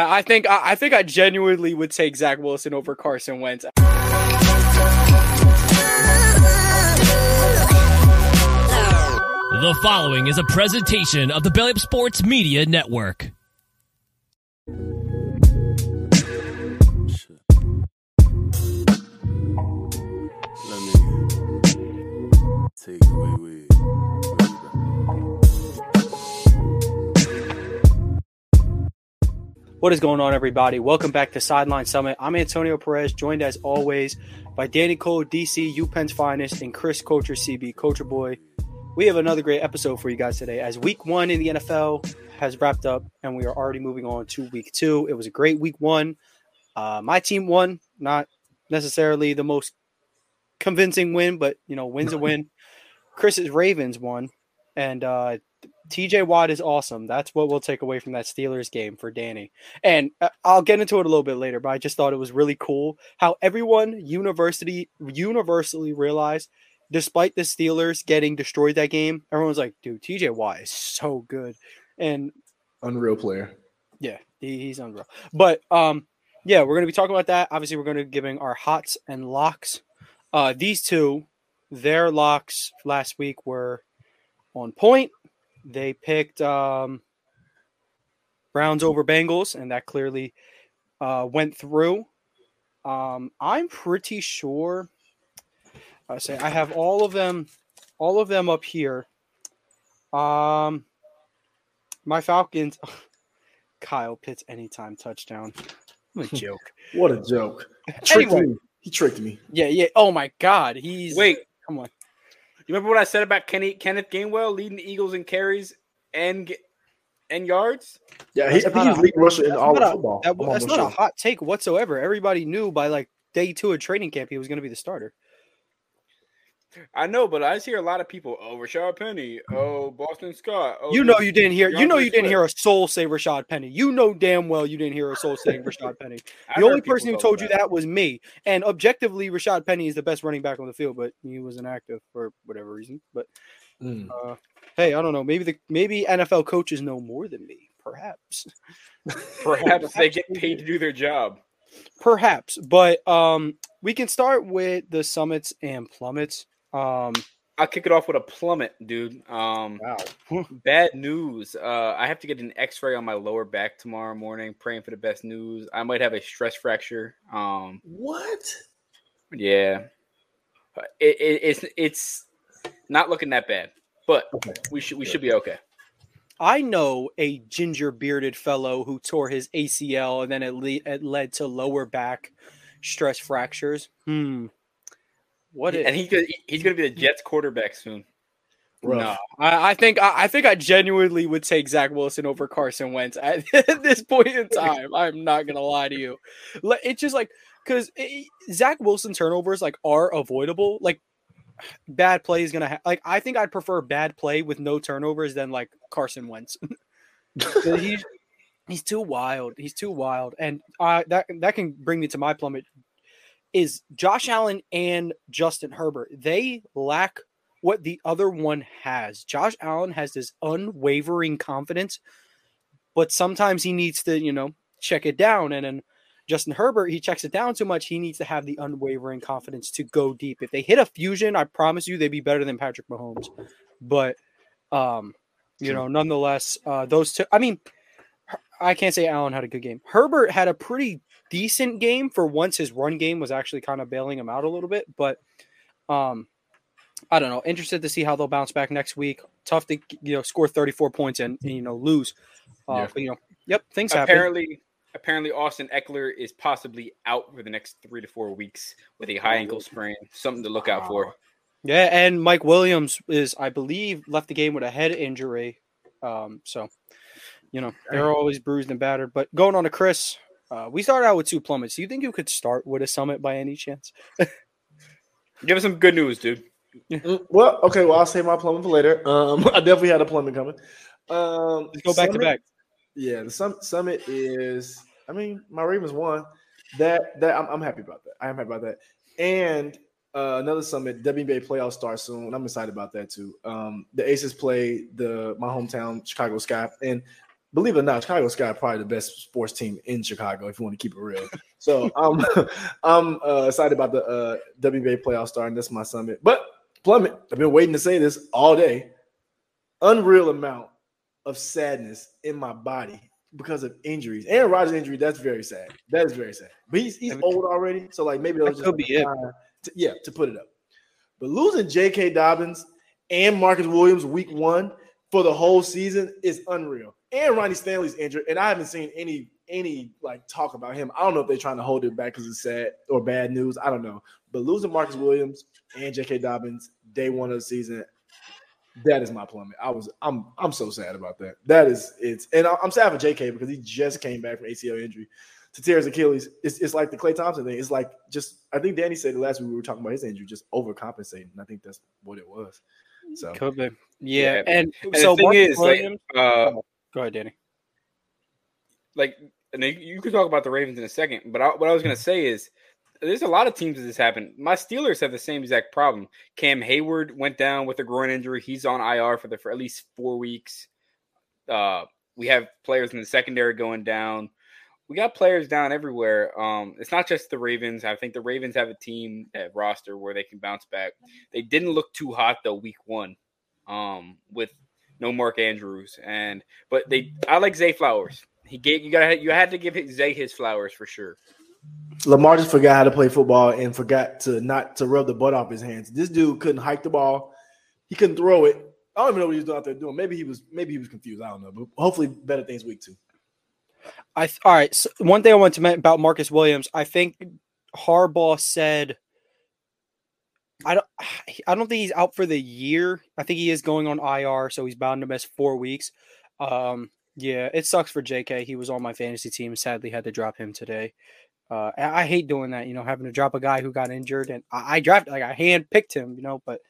I think I think I genuinely would take Zach Wilson over Carson Wentz. The following is a presentation of the Belly Up Sports Media Network. Let me take away with. What is going on, everybody? Welcome back to Sideline Summit. I'm Antonio Perez, joined as always by Danny Cole, DC, UPenn's finest, and Chris Coacher, CB, Coacher Boy. We have another great episode for you guys today as week one in the NFL has wrapped up and we are already moving on to week two. It was a great week one. Uh, my team won, not necessarily the most convincing win, but you know, wins a win. Chris's Ravens won, and uh, TJ Watt is awesome. That's what we'll take away from that Steelers game for Danny. And uh, I'll get into it a little bit later, but I just thought it was really cool how everyone university universally realized despite the Steelers getting destroyed that game, everyone's like, dude, TJ Watt is so good. And Unreal player. yeah, he, he's unreal. But um, yeah, we're gonna be talking about that. Obviously, we're gonna be giving our hots and locks. Uh, these two, their locks last week were on point. They picked um, Browns over Bengals, and that clearly uh, went through. Um, I'm pretty sure. I say I have all of them, all of them up here. Um, my Falcons. Kyle Pitts anytime touchdown. What a joke. What a joke. Tricked Anyway. me. He tricked me. Yeah, yeah. Oh my God, he's Wait, Come on. You remember what I said about Kenny Kenneth Gainwell leading the Eagles in carries and ge- and yards? Yeah, he, I That's think not he's a- leading rusher in all of a- football. that- that's almost not a hot take whatsoever. Everybody knew by like day two of training camp he was going to be the starter. I know, but I just hear a lot of people. Oh, Rashad Penny. Oh, Boston Scott. Oh, you know you didn't hear. You know you didn't hear a soul say Rashad Penny. You know damn well you didn't hear a soul saying Rashad Penny. The only person who told you about that was me. And objectively, Rashad Penny is the best running back on the field, but he was inactive for whatever reason. But Mm. uh, hey, I don't know. Maybe the maybe NFL coaches know more than me. Perhaps. Perhaps they get paid to do their job. Perhaps, but um, we can start with the summits and plummets. Um, I'll kick it off with a plummet, dude. Um, wow. bad news. Uh, I have to get an X-ray on my lower back tomorrow morning. Praying for the best news. I might have a stress fracture. Um, What? yeah, it, it, it's it's not looking that bad, but Okay. we should we should be okay. I know a ginger bearded fellow who tore his ACL and then it, le- it led to lower back stress fractures. Hmm. What and is, he's gonna, he's going to be the Jets quarterback soon. Rough. no, I, I think I, I think I genuinely would take Zach Wilson over Carson Wentz at, this point in time. I'm not gonna lie to you. It's just like because Zach Wilson turnovers like are avoidable. Like bad play is gonna ha- like I think I'd prefer bad play with no turnovers than like Carson Wentz. he's he's too wild. He's too wild, and uh, that that can bring me to my plummet. Is Josh Allen and Justin Herbert? They lack what the other one has. Josh Allen has this unwavering confidence, but sometimes he needs to, you know, check it down. And then Justin Herbert, he checks it down too much. He needs to have the unwavering confidence to go deep. If they hit a fusion, I promise you they'd be better than Patrick Mahomes. But um, you know, nonetheless, uh those two I mean I can't say Allen had a good game. Herbert had a pretty decent game for once. His run game was actually kind of bailing him out a little bit, but um, I don't know. Interested to see how they'll bounce back next week. Tough to you know score 34 points and, and, you know lose. Uh, Yeah. But you know, yep, things happen. apparently, apparently Austin Ekeler is possibly out for the next three to four weeks with a high ankle sprain. Something to look out for. Yeah, and Mike Williams is, I believe, left the game with a head injury. Um, so you know they're always bruised and battered. But going on to Chris, uh, we started out with two plummets. Do you think you could start with a summit by any chance? Give us some good news, dude. Mm, Well, okay. Well, I'll save my plumbing for later. Um, I definitely had a plumbing coming. Um, Let's go back to back. Yeah, the sum, summit is. I mean, my Ravens won. That that I'm, I'm happy about that. I am happy about that. And uh, another summit, WNBA playoffs start soon. I'm excited about that too. Um, the Aces play the my hometown Chicago Sky, and believe it or not, Chicago Sky probably the best sports team in Chicago. If you want to keep it real, so I'm I'm uh, excited about the uh, WNBA playoffs starting. That's my summit. But plummet, I've been waiting to say this all day. Unreal amount of sadness in my body because of injuries. Aaron Rodgers' injury, that's very sad. That is very sad. But he's, he's old already. So, like, maybe That just could be it. to- yeah, to put it up. But losing J.K. Dobbins and Marcus Williams week one for the whole season is unreal. And Ronnie Stanley's injured, and I haven't seen any any like talk about him. I don't know if they're trying to hold it back because it's sad or bad news. I don't know. But losing Marcus Williams and J.K. Dobbins day one of the season, that is my plummet. I was I'm I'm so sad about that. That is it's and I- I'm sad for JK because he just came back from ACL injury to tear his Achilles. It's, it's like the Klay Thompson thing. It's like just I think Danny said it last week we were talking about his injury, just overcompensating. I think that's what it was. So Could be. Yeah, Yeah, and, And so the thing Marcus is, like, Williams- uh, go ahead, Danny. like and you could talk about the Ravens in a second, but I, what I was going to say is there's a lot of teams that this happened. My Steelers have the same exact problem. Cam Heyward went down with a groin injury. He's on IR for the for at least four weeks. Uh, we have players in the secondary going down. We got players down everywhere. Um, it's not just the Ravens. I think the Ravens have a team at roster where they can bounce back. They didn't look too hot though week one, um, with no Mark Andrews and but they I like Zay Flowers. He gave you got you had to give Zay his flowers for sure. Lamar just forgot how to play football and forgot to not to rub the butt off his hands. This dude couldn't hike the ball. He couldn't throw it. I don't even know what he was doing out there doing. Maybe he was maybe he was confused. I don't know. But hopefully better things week two. I all right. So one thing I want to mention about Marcus Williams, I think Harbaugh said, I don't, I don't think he's out for the year. I think he is going on IR, so he's bound to miss four weeks. Um, yeah, it sucks for J.K. He was on my fantasy team. Sadly, had to drop him today. Uh, I hate doing that. You know, having to drop a guy who got injured, and I, I drafted like I hand picked him. You know, but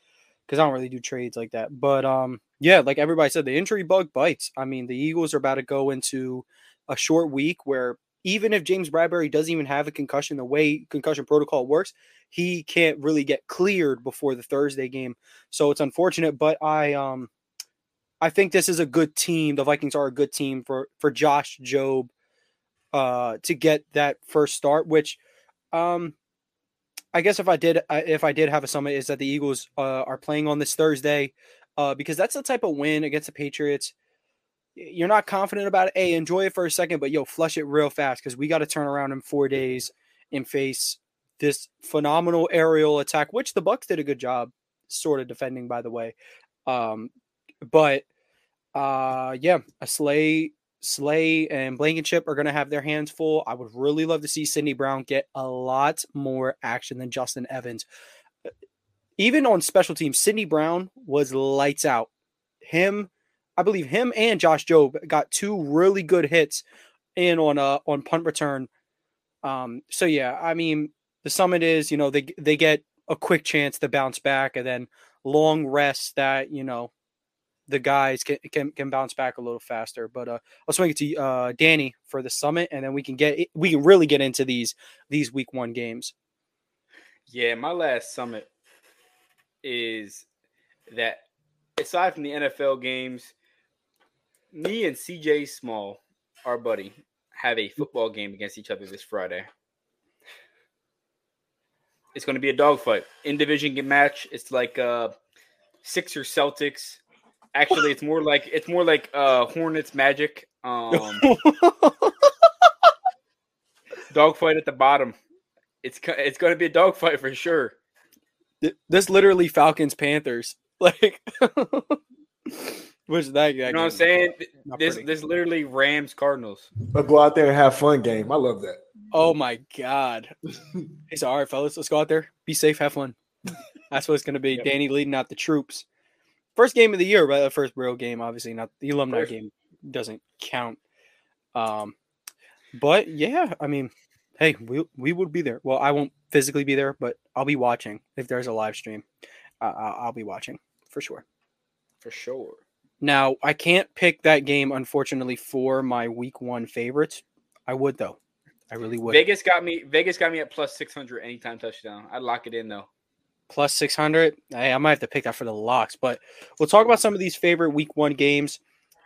because I don't really do trades like that. But um, yeah, like everybody said, the injury bug bites. I mean, the Eagles are about to go into a short week where even if James Bradberry doesn't even have a concussion, the way concussion protocol works, he can't really get cleared before the Thursday game. So it's unfortunate, but I um I think this is a good team. The Vikings are a good team for for Josh Jobe uh to get that first start, which um I guess if I did if I did have a summit is that the Eagles uh, are playing on this Thursday uh because that's the type of win against the Patriots you're not confident about it, hey, enjoy it for a second, but yo, flush it real fast because we got to turn around in four days and face this phenomenal aerial attack, which the Bucs did a good job sort of defending, by the way. Um, but uh, yeah, a Slay, Slay, and Blankenship are going to have their hands full. I would really love to see Sydney Brown get a lot more action than Justin Evans. Even on special teams, Sydney Brown was lights out. Him I believe him and Josh Jobe got two really good hits in on uh on punt return. Um, so yeah, I mean the summit is you know they they get a quick chance to bounce back and then long rests that you know the guys can can, can bounce back a little faster. But uh, I'll swing it to uh, Danny for the summit, and then we can get we can really get into these these week one games. Yeah, my last summit is that aside from the NFL games, me and CJ Small, our buddy, have a football game against each other this Friday. It's going to be a dogfight in division game match. It's like uh, Sixers Celtics. Actually, it's more like it's more like uh, Hornets Magic. Um, dogfight at the bottom. It's it's going to be a dogfight for sure. This literally Falcons Panthers. Like, which that, that You know what I'm saying? This pretty. this literally Rams Cardinals. But go out there and have fun game. I love that. Oh my god. He's all right, fellas. Let's go out there. Be safe. Have fun. That's what it's going to be. Yep. Danny leading out the troops. First game of the year, right? The first real game, obviously. Not the alumni First. game doesn't count. Um, but yeah, I mean, hey, we we would be there. Well, I won't physically be there, but I'll be watching if there's a live stream. Uh, I'll I'll be watching for sure. For sure. Now, I can't pick that game, unfortunately, for my week one favorites. I would though. I really would. Vegas got me. Vegas got me at plus six hundred anytime touchdown. I'd lock it in though. plus 600 hey, i might have to pick that for the locks but we'll talk about some of these favorite week one games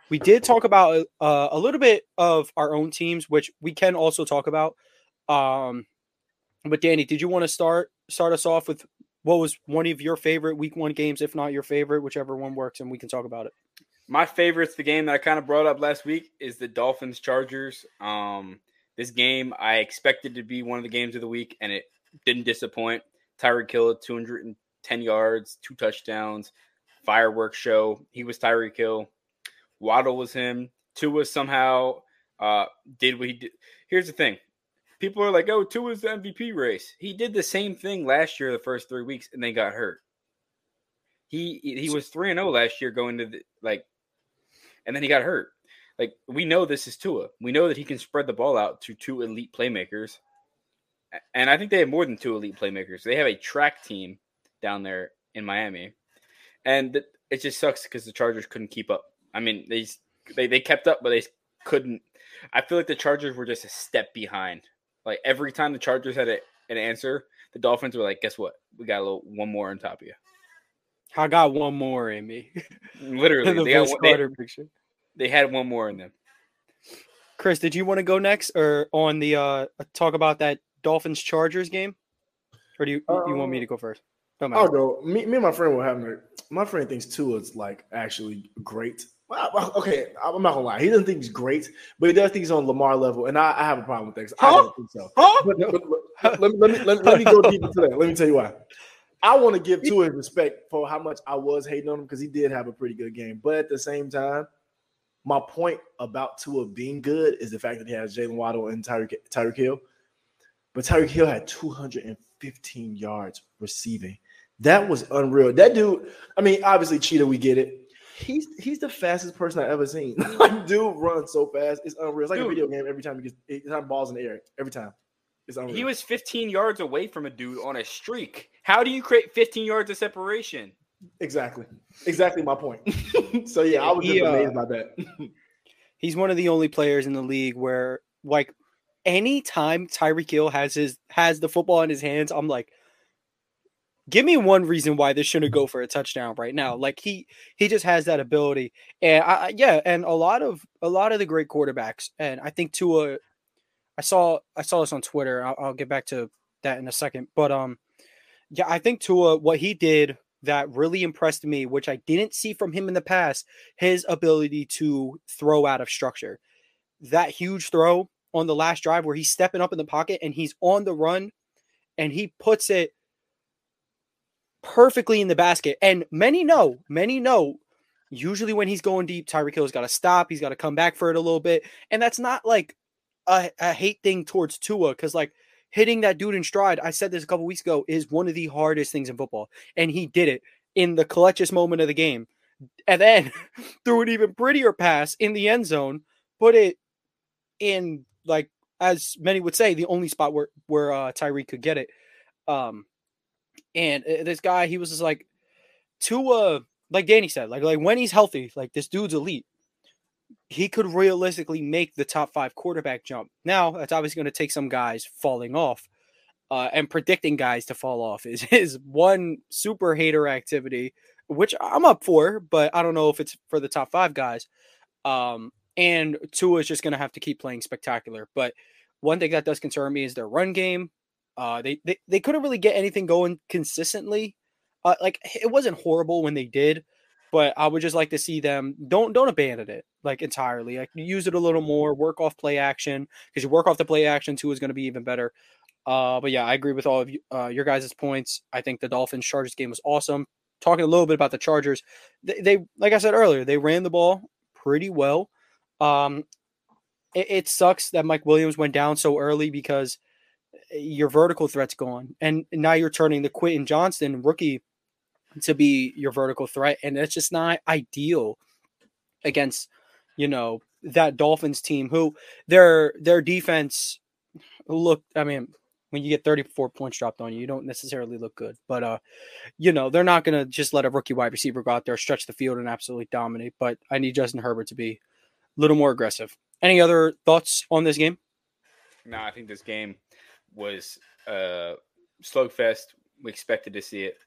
we did talk about uh, a little bit of our own teams which we can also talk about um but danny did you want to start start us off with what was one of your favorite week one games if not your favorite whichever one works and we can talk about it My favorite's the game that I kind of brought up last week is the Dolphins Chargers. Um, this game I expected to be one of the games of the week, and it didn't disappoint. Tyreek Hill, 210 yards, two touchdowns, fireworks show. He was Tyreek Hill. Waddle was him. Tua somehow uh, did what he did. Here's the thing. People are like, oh, Tua's the MVP race. He did the same thing last year, the first three weeks, and then got hurt. He he was 3 and 0 last year going to the like and then he got hurt. Like we know this is Tua. We know that he can spread the ball out to two elite playmakers. And I think they have more than two elite playmakers. They have a track team down there in Miami. And it just sucks because the Chargers couldn't keep up. I mean, they, they they kept up, but they couldn't. I feel like the Chargers were just a step behind. Like every time the Chargers had a, an answer, the Dolphins were like, "Guess what? We got a little one more on top of you." i got one more in me Literally, the they, got Vince one, they, Carter picture they had one more in them. chris did you want to go next or on the uh talk about that dolphins chargers game or do you you want me to go first Don't matter. I'll go. Me, me and my friend were having a. My friend thinks Tua's like actually great. Well, okay, I'm not gonna lie. He doesn't think he's great, but he does think he's on Lamar level, and I, I have a problem with that. 'cause I Huh? don't think so. Huh? But, but- but let, me, let, me, let, let me go deep into that. Let me tell you why. I want to give Tua his respect for how much I was hating on him because he did have a pretty good game. But at the same time, my point about Tua being good is the fact that he has Jaylen Waddle and Tyreek Tyreek Hill. But Tyreek Hill had 215 yards receiving. That was unreal. That dude, I mean, obviously Cheetah, we get it. He's he's the fastest person I've ever seen. like, dude runs so fast. It's unreal. It's like a video game every time he gets every time balls in the air. Every time. It's unreal. He was 15 yards away from a dude on a streak. How do you create 15 yards of separation? exactly. Exactly my point. so yeah, I was just He, uh, amazed by that. He's one of the only players in the league where, like, anytime Tyreek Hill has his has the football in his hands, I'm like, give me one reason why this shouldn't go for a touchdown right now. Like he he just has that ability, and I, I- yeah, and a lot of a lot of the great quarterbacks, and I think Tua, I saw I saw this on Twitter. I'll, I'll get back to that in a second, but um, yeah, I think Tua what he did that really impressed me, which I didn't see from him in the past, his ability to throw out of structure. That huge throw on the last drive where he's stepping up in the pocket and he's on the run and he puts it perfectly in the basket. And many know, many know, usually when he's going deep, Tyreek Hill's got to stop. He's got to come back for it a little bit. And that's not like a, a hate thing towards Tua because, like, hitting that dude in stride, I said this a couple weeks ago, is one of the hardest things in football. And he did it in the clutchest moment of the game. And then threw an even prettier pass in the end zone, put it in, like, as many would say, the only spot where, where uh, Tyreek could get it. Um, and uh, this guy, he was just like, Tua, like Danny said, like like when he's healthy, like this dude's elite. He could realistically make the top five quarterback jump. Now that's obviously going to take some guys falling off, uh, and predicting guys to fall off is is one super hater activity, which I'm up for, but I don't know if it's for the top five guys. Um, and Tua is just going to have to keep playing spectacular. But one thing that does concern me is their run game. Uh, they, they they couldn't really get anything going consistently. Uh, like it wasn't horrible when they did, but I would just like to see them don't don't abandon it like entirely. Like use it a little more, work off play action because you work off the play action too is going to be even better. Uh, but yeah, I agree with all of you, uh, your guys' points. I think the Dolphins Chargers game was awesome. Talking a little bit about the Chargers, they, they like I said earlier, they ran the ball pretty well. Um, it, it sucks that Mike Williams went down so early because your vertical threat's gone, and now you're turning the Quentin Johnston rookie to be your vertical threat, and it's just not ideal against you know that Dolphins team who their their defense looked. I mean, when you get 34 points dropped on you, you don't necessarily look good. But uh, you know, they're not gonna just let a rookie wide receiver go out there, stretch the field, and absolutely dominate. But I need Justin Herbert to be a little more aggressive. Any other thoughts on this game? No, I think this game was uh slugfest. We expected to see it.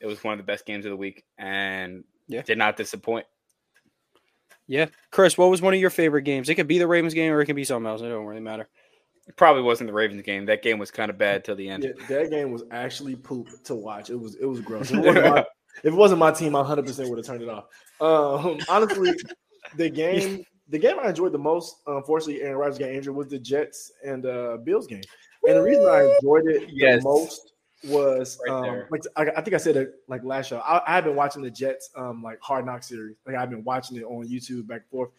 It was one of the best games of the week, and Yeah. did not disappoint. Yeah, Chris, what was one of your favorite games? It could be the Ravens game or it could be something else. It don't really matter. It probably wasn't the Ravens game. That game was kind of bad till the end. Yeah, that game was actually poop to watch. It was it was gross. If it wasn't my, if it wasn't my team, I 100 percent would have turned it off. Um, honestly, the game the game I enjoyed the most, unfortunately, Aaron Rodgers got injured was the Jets and uh, Bills game. And the reason I enjoyed it Yes. the most was Right um, like I, I think I said it like last show. I, I have been watching the Jets um like Hard Knock series. Like I've been watching it on YouTube back and forth.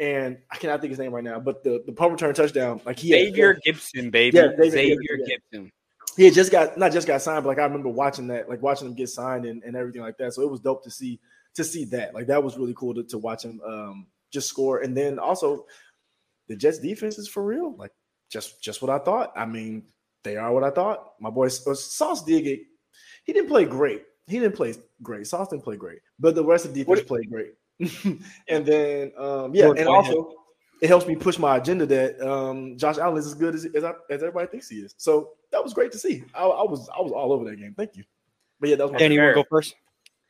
And I cannot think his name right now, but the the punt return touchdown, like he had- Xavier Gipson, baby. Yeah, David Xavier Gipson, yeah. Gipson. he had just got not just got signed, but like I remember watching that, like watching him get signed and, and everything like that. So it was dope to see to see that. Like that was really cool to, to watch him um just score. And then also the Jets defense is for real. Like just just what I thought. I mean, they are what I thought. My boy uh, Sauce did get he didn't play great. He didn't play great. Sauce didn't play great, but the rest of the defense played great. and then um yeah, Jordan Whitehead. also it helps me push my agenda that um, Josh Allen is as good as as, I, as everybody thinks he is. So that was great to see. I, I was I was all over that game. Thank you. But yeah, that was my Danny, you want to go first?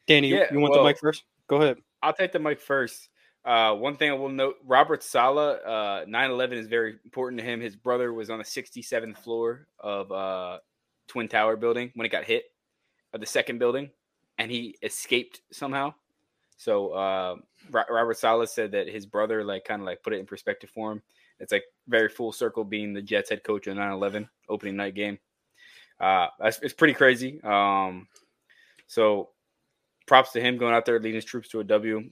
Danny, you- Yeah, you want well- the mic first? Go ahead. I'll take the mic first. Uh, one thing I will note: Robert Saleh, uh, 9/11 is very important to him. His brother was on the 67th floor of uh, Twin Tower building when it got hit, of the second building, and he escaped somehow. So uh, Robert Saleh said that his brother like kind of like put it in perspective for him. It's like very full circle being the Jets head coach of 9/11 opening night game. Uh, it's pretty crazy. Um, so props to him going out there leading his troops to a W.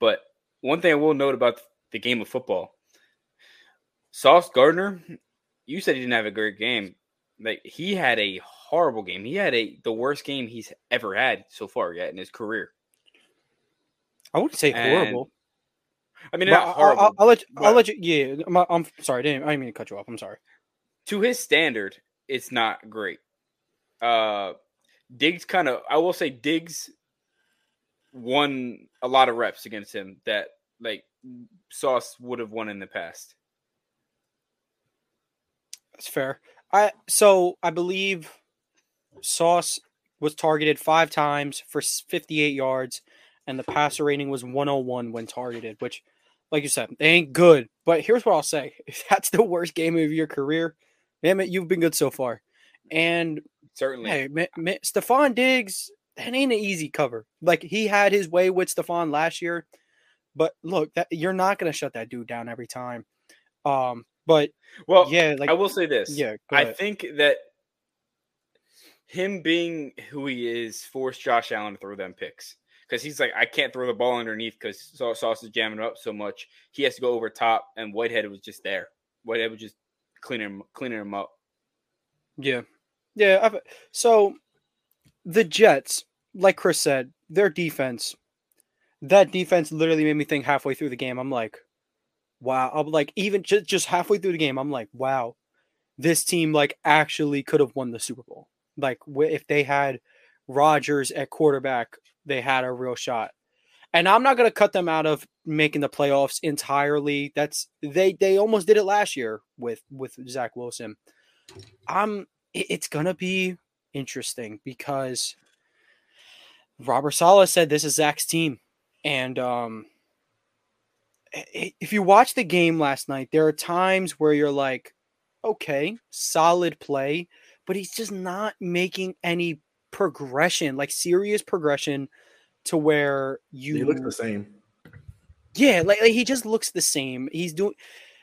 But one thing I will note about the game of football, Sauce Gardner, you said he didn't have a great game. Like he had a horrible game. He had a the worst game he's ever had so far yet in his career. I wouldn't say And- horrible. I mean, not horrible. I'll, I'll let you, I'll let you. Yeah, I'm, I'm sorry. I didn't, I didn't mean to cut you off. I'm sorry. to his standard, it's not great. Uh Diggs kind of I will say Diggs won a lot of reps against him that like Sauce would have won in the past. That's fair. I so I believe Sauce was targeted five times for 58 yards, and the passer rating was 101 when targeted. Which, like you said, they ain't good. But here's what I'll say: if that's the worst game of your career, damn it, you've been good so far. And Certainly. Hey, Stefon Diggs, that ain't an easy cover. Like he had his way with Stefon last year, but look, that you're not gonna shut that dude down every time. Um, but Well, yeah, like I will say this. yeah, I ahead. think that him being who he is forced Josh Allen to throw them picks because he's like, I can't throw the ball underneath because Sauce is jamming up so much. He has to go over top, and Whitehead was just there. Whitehead was just cleaning him, cleaning him up. yeah, yeah. I've, so the Jets, like Chris said, their defense, that defense literally made me think halfway through the game. I'm like, wow. I'm like, even just just halfway through the game, I'm like, wow, this team like actually could have won the Super Bowl. Like if they had Rodgers at quarterback, they had a real shot. And I'm not going to cut them out of making the playoffs entirely. That's they they almost did it last year with with Zach Wilson. I'm it's going to be interesting because Robert Saleh said this is Zach's team, and um, if you watch the game last night, there are times where you're like, okay, solid play, but he's just not making any progression, like serious progression to where you They look the same. yeah, like, like he just looks the same. He's doing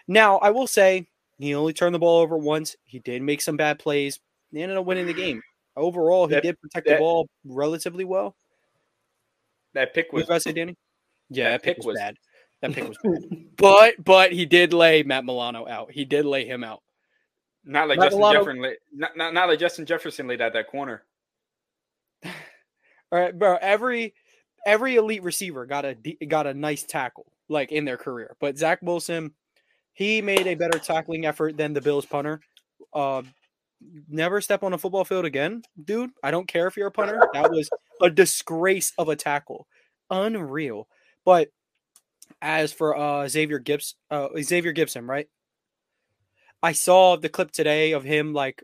now. I will say he only turned the ball over once. He did make some bad plays. They ended up winning the game. Overall, he That- did protect that- the ball relatively well. That pick What was did I say, Danny? Yeah, that that, pick, pick was, was- bad. That pick was bad. but but he did lay Matt Milano out. He did lay him out. not like Not a Justin lot of- Jefferson. Laid, not, not not like Justin Jefferson laid out that corner. All right, bro. Every every elite receiver got a got a nice tackle like in their career, but Zach Wilson, he made a better tackling effort than the Bills punter. Uh, never step on a football field again, dude. I don't care if you're a punter. That was a disgrace of a tackle, unreal. But as for uh Xavier Gibbs, uh Xavier Gipson, right? I saw the clip today of him like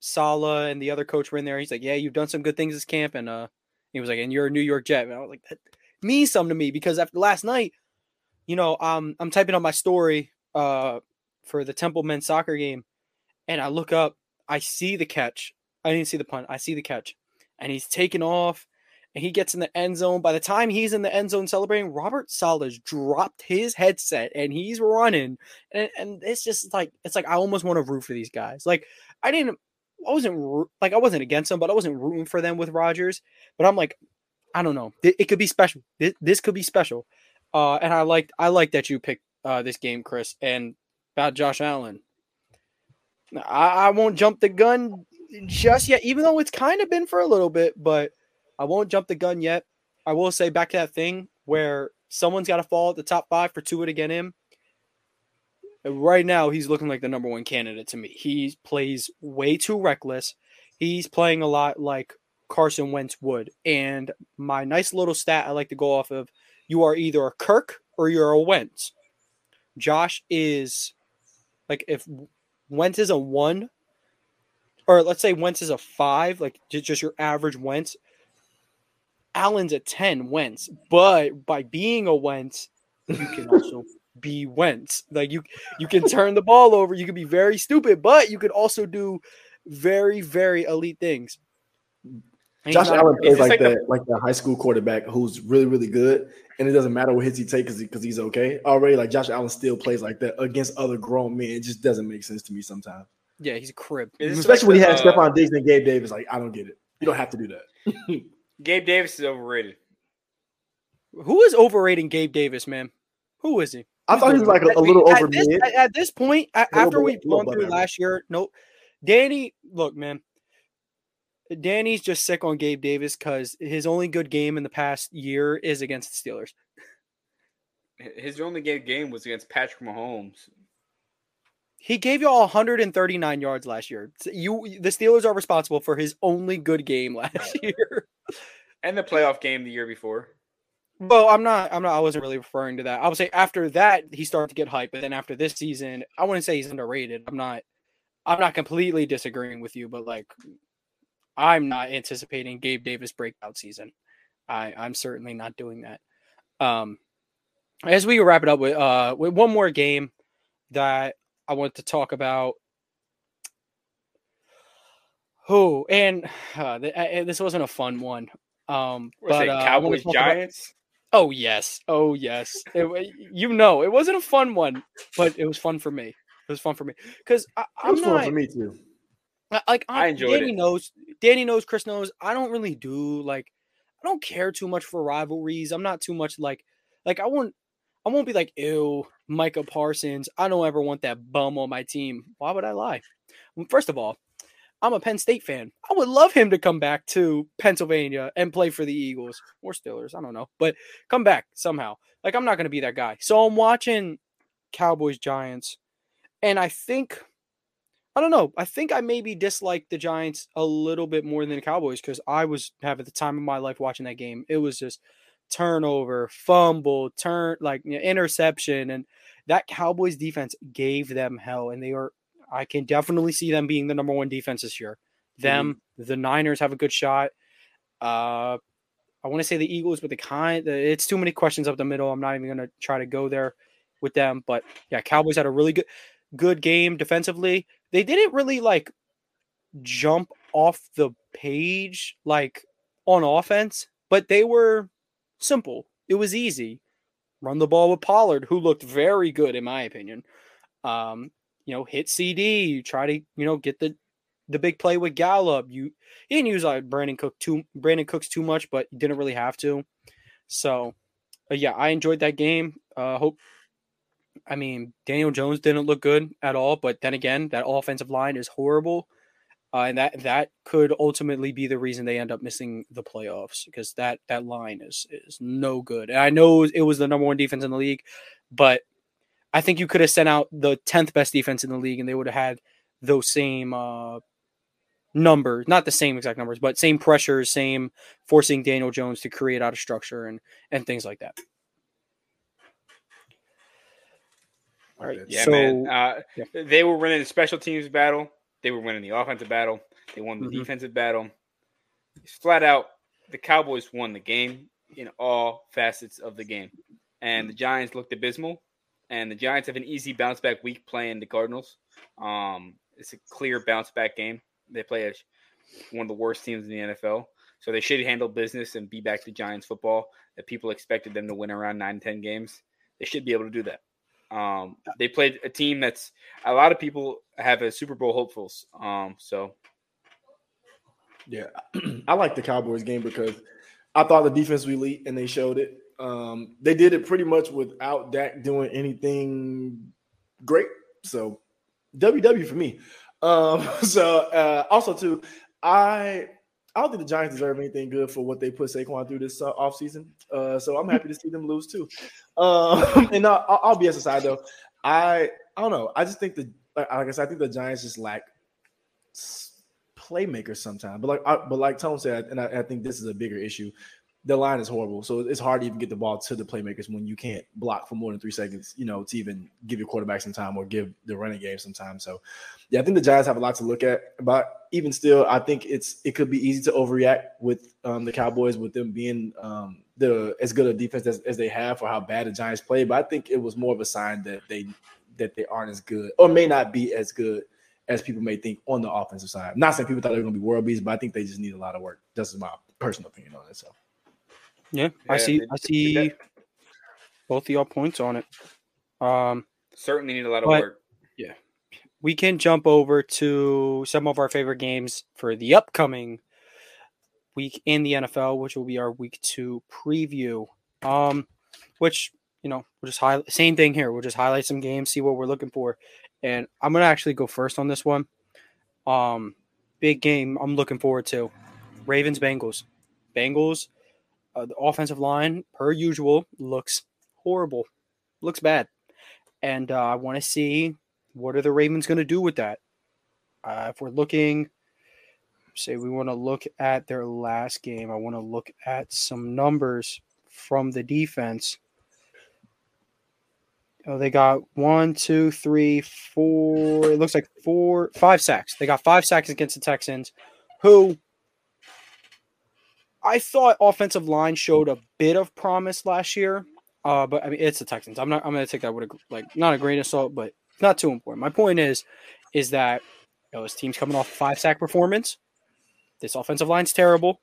Saleh and the other coach were in there. He's like, "Yeah, you've done some good things this camp," and uh, he was like, "And you're a New York Jet." And I was like, "That means something to me because after last night, you know, um, I'm typing on my story uh for the Temple men's soccer game, and I look up, I see the catch. I didn't see the punt. I see the catch, and he's taking off, and he gets in the end zone. By the time he's in the end zone celebrating, Robert Saleh's dropped his headset and he's running, and and it's just like it's like I almost want to root for these guys. Like I didn't, I wasn't like I wasn't against them, but I wasn't rooting for them with Rodgers. But I'm like, I don't know, it, could be special. This, this could be special. Uh, and I liked I like that you picked uh this game, Chris, and about Josh Allen. I, I won't jump the gun just yet, even though it's kind of been for a little bit, but I won't jump the gun yet. I will say back to that thing where someone's got to fall at the top five for Tua to get him. Right now, he's looking like the number one candidate to me. He plays way too reckless. He's playing a lot like Carson Wentz would. And my nice little stat I like to go off of you are either a Kirk or you're a Wentz. Josh is like if Wentz is a one, or let's say Wentz is a five, like just your average Wentz. Allen's a 10 Wentz, but by being a Wentz, you can also be Wentz. Like you you can turn the ball over, you can be very stupid, but you could also do very, very elite things. Josh not- Allen plays it's like, like the- that, like the high school quarterback who's really, really good, and it doesn't matter what hits he takes because he's okay already. Like Josh Allen still plays like that against other grown men. It just doesn't make sense to me sometimes, Yeah, he's a crib. Especially when he like had the, uh, Stefon Diggs and Gabe Davis. Like I don't get it. You don't have to do that. Gabe Davis is overrated. Who is overrating Gabe Davis, man? Who is he? I thought he was like a, a little at over this, mid. at, at this point, a- A after we've gone through above last year, no, Danny, look, man, Danny's just sick on Gabe Davis because his only good game in the past year is against the Steelers. His only good game was against Patrick Mahomes. He gave y'all 139 yards last year. You, the Steelers are responsible for his only good game last year. And the playoff game the year before. Well, I'm not. I'm not. I wasn't really referring to that. I would say after that he started to get hype, but then after this season, I wouldn't say he's underrated. I'm not. I'm not completely disagreeing with you, but like, I'm not anticipating Gabe Davis breakout season. I I'm certainly not doing that. Um, as we wrap it up with uh with one more game that I want to talk about. Oh, and uh, uh, this wasn't a fun one. Um, What's but it, uh, Cowboys talk about- Giants? Oh yes, oh yes. It, you know, it wasn't a fun one, but it was fun for me. It was fun for me because I'm was fun not for me too. Like I I enjoyed Danny it. knows, Danny knows, Chris knows. I don't really do like I don't care too much for rivalries. I'm not too much like like I won't I won't be like ew Micah Parsons. I don't ever want that bum on my team. Why would I lie? First of all, I'm a Penn State fan. I would love him to come back to Pennsylvania and play for the Eagles or Steelers. I don't know, but come back somehow. Like I'm not going to be that guy. So I'm watching Cowboys Giants, and I think I don't know. I think I maybe dislike the Giants a little bit more than the Cowboys because I was having the time of my life watching that game. It was just turnover, fumble, turn like you know, interception, and that Cowboys defense gave them hell, and they are. I can definitely see them being the number one defense this year. Them, the Niners have a good shot. Uh, I want to say the Eagles, but the kind, it's too many questions up the middle. I'm not even going to try to go there with them. But yeah, Cowboys had a really good, good game defensively. They didn't really like jump off the page like on offense, but they were simple. It was easy. Run the ball with Pollard, who looked very good in my opinion. Um, you know, hit CD. You try to you know get the the big play with Gallup. You he didn't use like Brandin Cook too Brandin Cooks too much, but you didn't really have to. So, uh, yeah, I enjoyed that game. Uh, hope. I mean, Daniel Jones didn't look good at all, but then again, that offensive line is horrible, uh, and that that could ultimately be the reason they end up missing the playoffs because that that line is is no good. And I know it was the number one defense in the league, but I think you could have sent out the tenth best defense in the league, and they would have had those same uh, numbers, not the same exact numbers, but same pressures, same forcing Daniel Jones to create out of structure and and things like that. All right, Yeah, so man. Uh, yeah. They were winning the special teams battle. They were winning the offensive battle. They won the Mhm. defensive battle. It's flat out, the Cowboys won the game in all facets of the game. And the Giants looked abysmal. And the Giants have an easy bounce back week playing the Cardinals. Um, it's a clear bounce back game. They play as one of the worst teams in the NFL. So they should handle business and be back to Giants football that people expected them to win around nine, 10 games. They should be able to do that. Um, they played a team that's a lot of people have as Super Bowl hopefuls. Um, so Yeah, I like the Cowboys game because I thought the defense was elite and they showed it. Um, they did it pretty much without Dak doing anything great. So WW for me. Um, so uh, also too, I I don't think the Giants deserve anything good for what they put Saquon through this uh, offseason. Uh, so I'm happy to see them lose too. Um, and uh, I'll, I'll be as aside though. I I don't know. I just think the like I said, I think the Giants just lack playmakers sometimes. But like I, but like Tone said, and I, I think this is a bigger issue. The line is horrible, so it's hard to even get the ball to the playmakers when you can't block for more than three seconds. You know, to even give your quarterback some time or give the running game some time. So, yeah, I think the Giants have a lot to look at. But even still, I think it's it could be easy to overreact with um, the Cowboys with them being um, the as good a defense as, as they have for how bad the Giants play. But I think it was more of a sign that they that they aren't as good or may not be as good as people may think on the offensive side. I'm not saying people thought they were going to be world beats, but I think they just need a lot of work. This is my personal opinion on it. So yeah, I see. I see both of y'all points on it. Um, certainly need a lot of But- work. Yeah, we can jump over to some of our favorite games for the upcoming week in the NFL, which will be our week two preview. Um, which you know, we'll just highlight same thing here. We'll just highlight some games, see what we're looking for, and I'm gonna actually go first on this one. Um, big game I'm looking forward to: Ravens Bengals. Bengals, uh, the offensive line, per usual, looks horrible, looks bad, and uh, I want to see what are the Ravens going to do with that? Uh, if we're looking, say we want to look at their last game, I want to look at some numbers from the defense. Oh, they got one, two, three, four. It looks like four, five sacks. They got five sacks against the Texans, who I thought offensive line showed a bit of promise last year. Uh, but I mean, it's the Texans. I'm not. I'm going to take that with a like not a grain of salt, but not too important. My point is, is that you know, team's coming off five sack performance. This offensive line's terrible.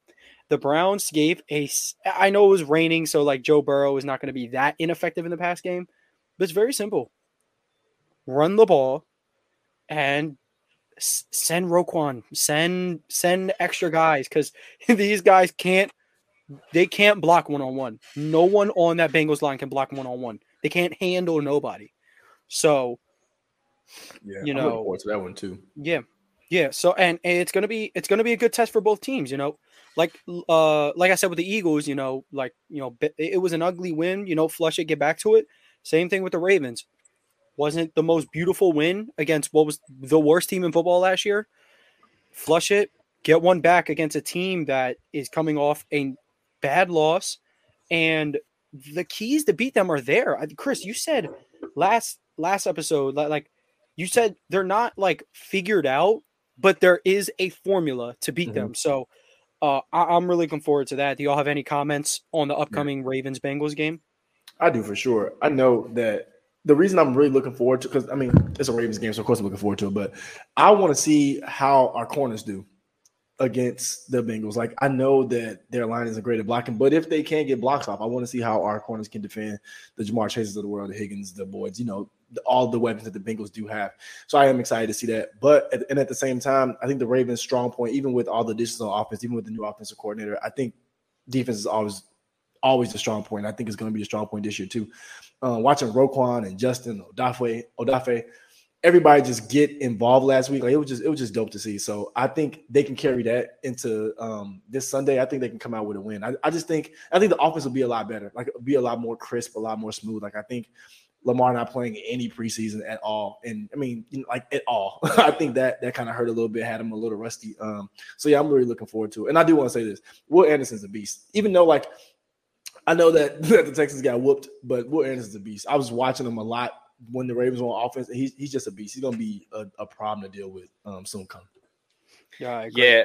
The Browns gave a. I know it was raining, so like Joe Burrow is not going to be that ineffective in the pass game, but it's very simple. Run the ball, and send Roquan, send send extra guys because these guys can't. They can't block one on one. No one on that Bengals line can block one on one. They can't handle nobody. So yeah, You I'm know- forward to that one too. yeah, yeah. So and, and it's gonna be it's gonna be a good test for both teams. You know, like uh like I said with the Eagles, you know, like you know it was an ugly win. You know, flush it, get back to it. Same thing with the Ravens. Wasn't the most beautiful win against what was the worst team in football last year. Flush it, get one back against a team that is coming off a bad loss, and the keys to beat them are there. Chris, you said last last episode like you said they're not like figured out, but there is a formula to beat Mhm. them. So uh, I- I'm really looking forward to that. Do y'all have any comments on the upcoming Ravens Bengals game? I do for sure. I know that the reason I'm really looking forward to because I mean it's a Ravens game, so of course I'm looking forward to it. But I want to see how our corners do. against the Bengals. Like I know that their line isn't great at blocking, but if they can't get blocks off, I want to see how our corners can defend the Ja'Marr Chases of the world, the Higgins, the Boyds, you know, the, all the weapons that the Bengals do have. So I am excited to see that. But at, and at the same time, I think the Ravens' strong point, even with all the additions on offense, even with the new offensive coordinator, I think defense is always always a strong point. I think it's going to be a strong point this year too. Uh, watching Roquan and Justin Odafe, Odafe, everybody just get involved last week. Like it was just it was just dope to see. So I think they can carry that into um, this Sunday. I think they can come out with a win. I, I just think I think the offense will be a lot better. Like be a lot more crisp, a lot more smooth. Like I think Lamar not playing any preseason at all, and I mean you know, like at all. I think that that kind of hurt a little bit, had him a little rusty. Um, so yeah, I'm really looking forward to it. And I do want to say this: Will Anderson's a beast. Even though like I know that, that the Texans got whooped, but Will Anderson's a beast. I was watching him a lot when the Ravens were on offense. He's he's just a beast. He's gonna be a, a problem to deal with um, soon come. Yeah, Yeah.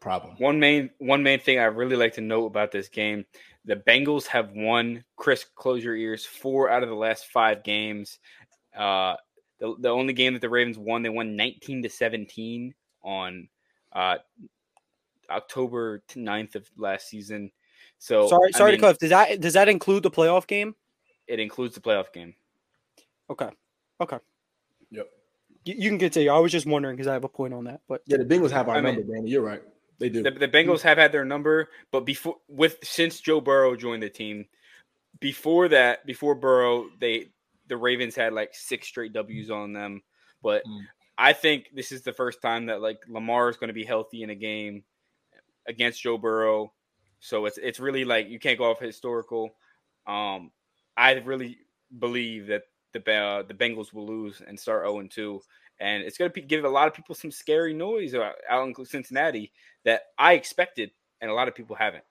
Problem. One main one main thing I really like to note about this game: the Bengals have won. Chris, close your ears. Four out of the last five games. Uh, the the only game that the Ravens won, they won nineteen to seventeen on uh, October 9th of last season. So sorry, I sorry mean, to cut. Does that does that include the playoff game? It includes the playoff game. Okay, okay. Yep. You, you can continue. I was just wondering because I have a point on that. But Yeah, the Bengals have our I mean- number, Danny. You're right. They do. The, the Bengals have had their number, but before with since Joe Burrow joined the team, before that, before Burrow, they the Ravens had like six straight W's on them. But Mm. I think this is the first time that like Lamar is going to be healthy in a game against Joe Burrow. So it's it's really like you can't go off historical. Um, I really believe that the uh, the Bengals will lose and start zero and two, and it's going to give a lot of people some scary noise out in Cincinnati that I expected, and a lot of people haven't.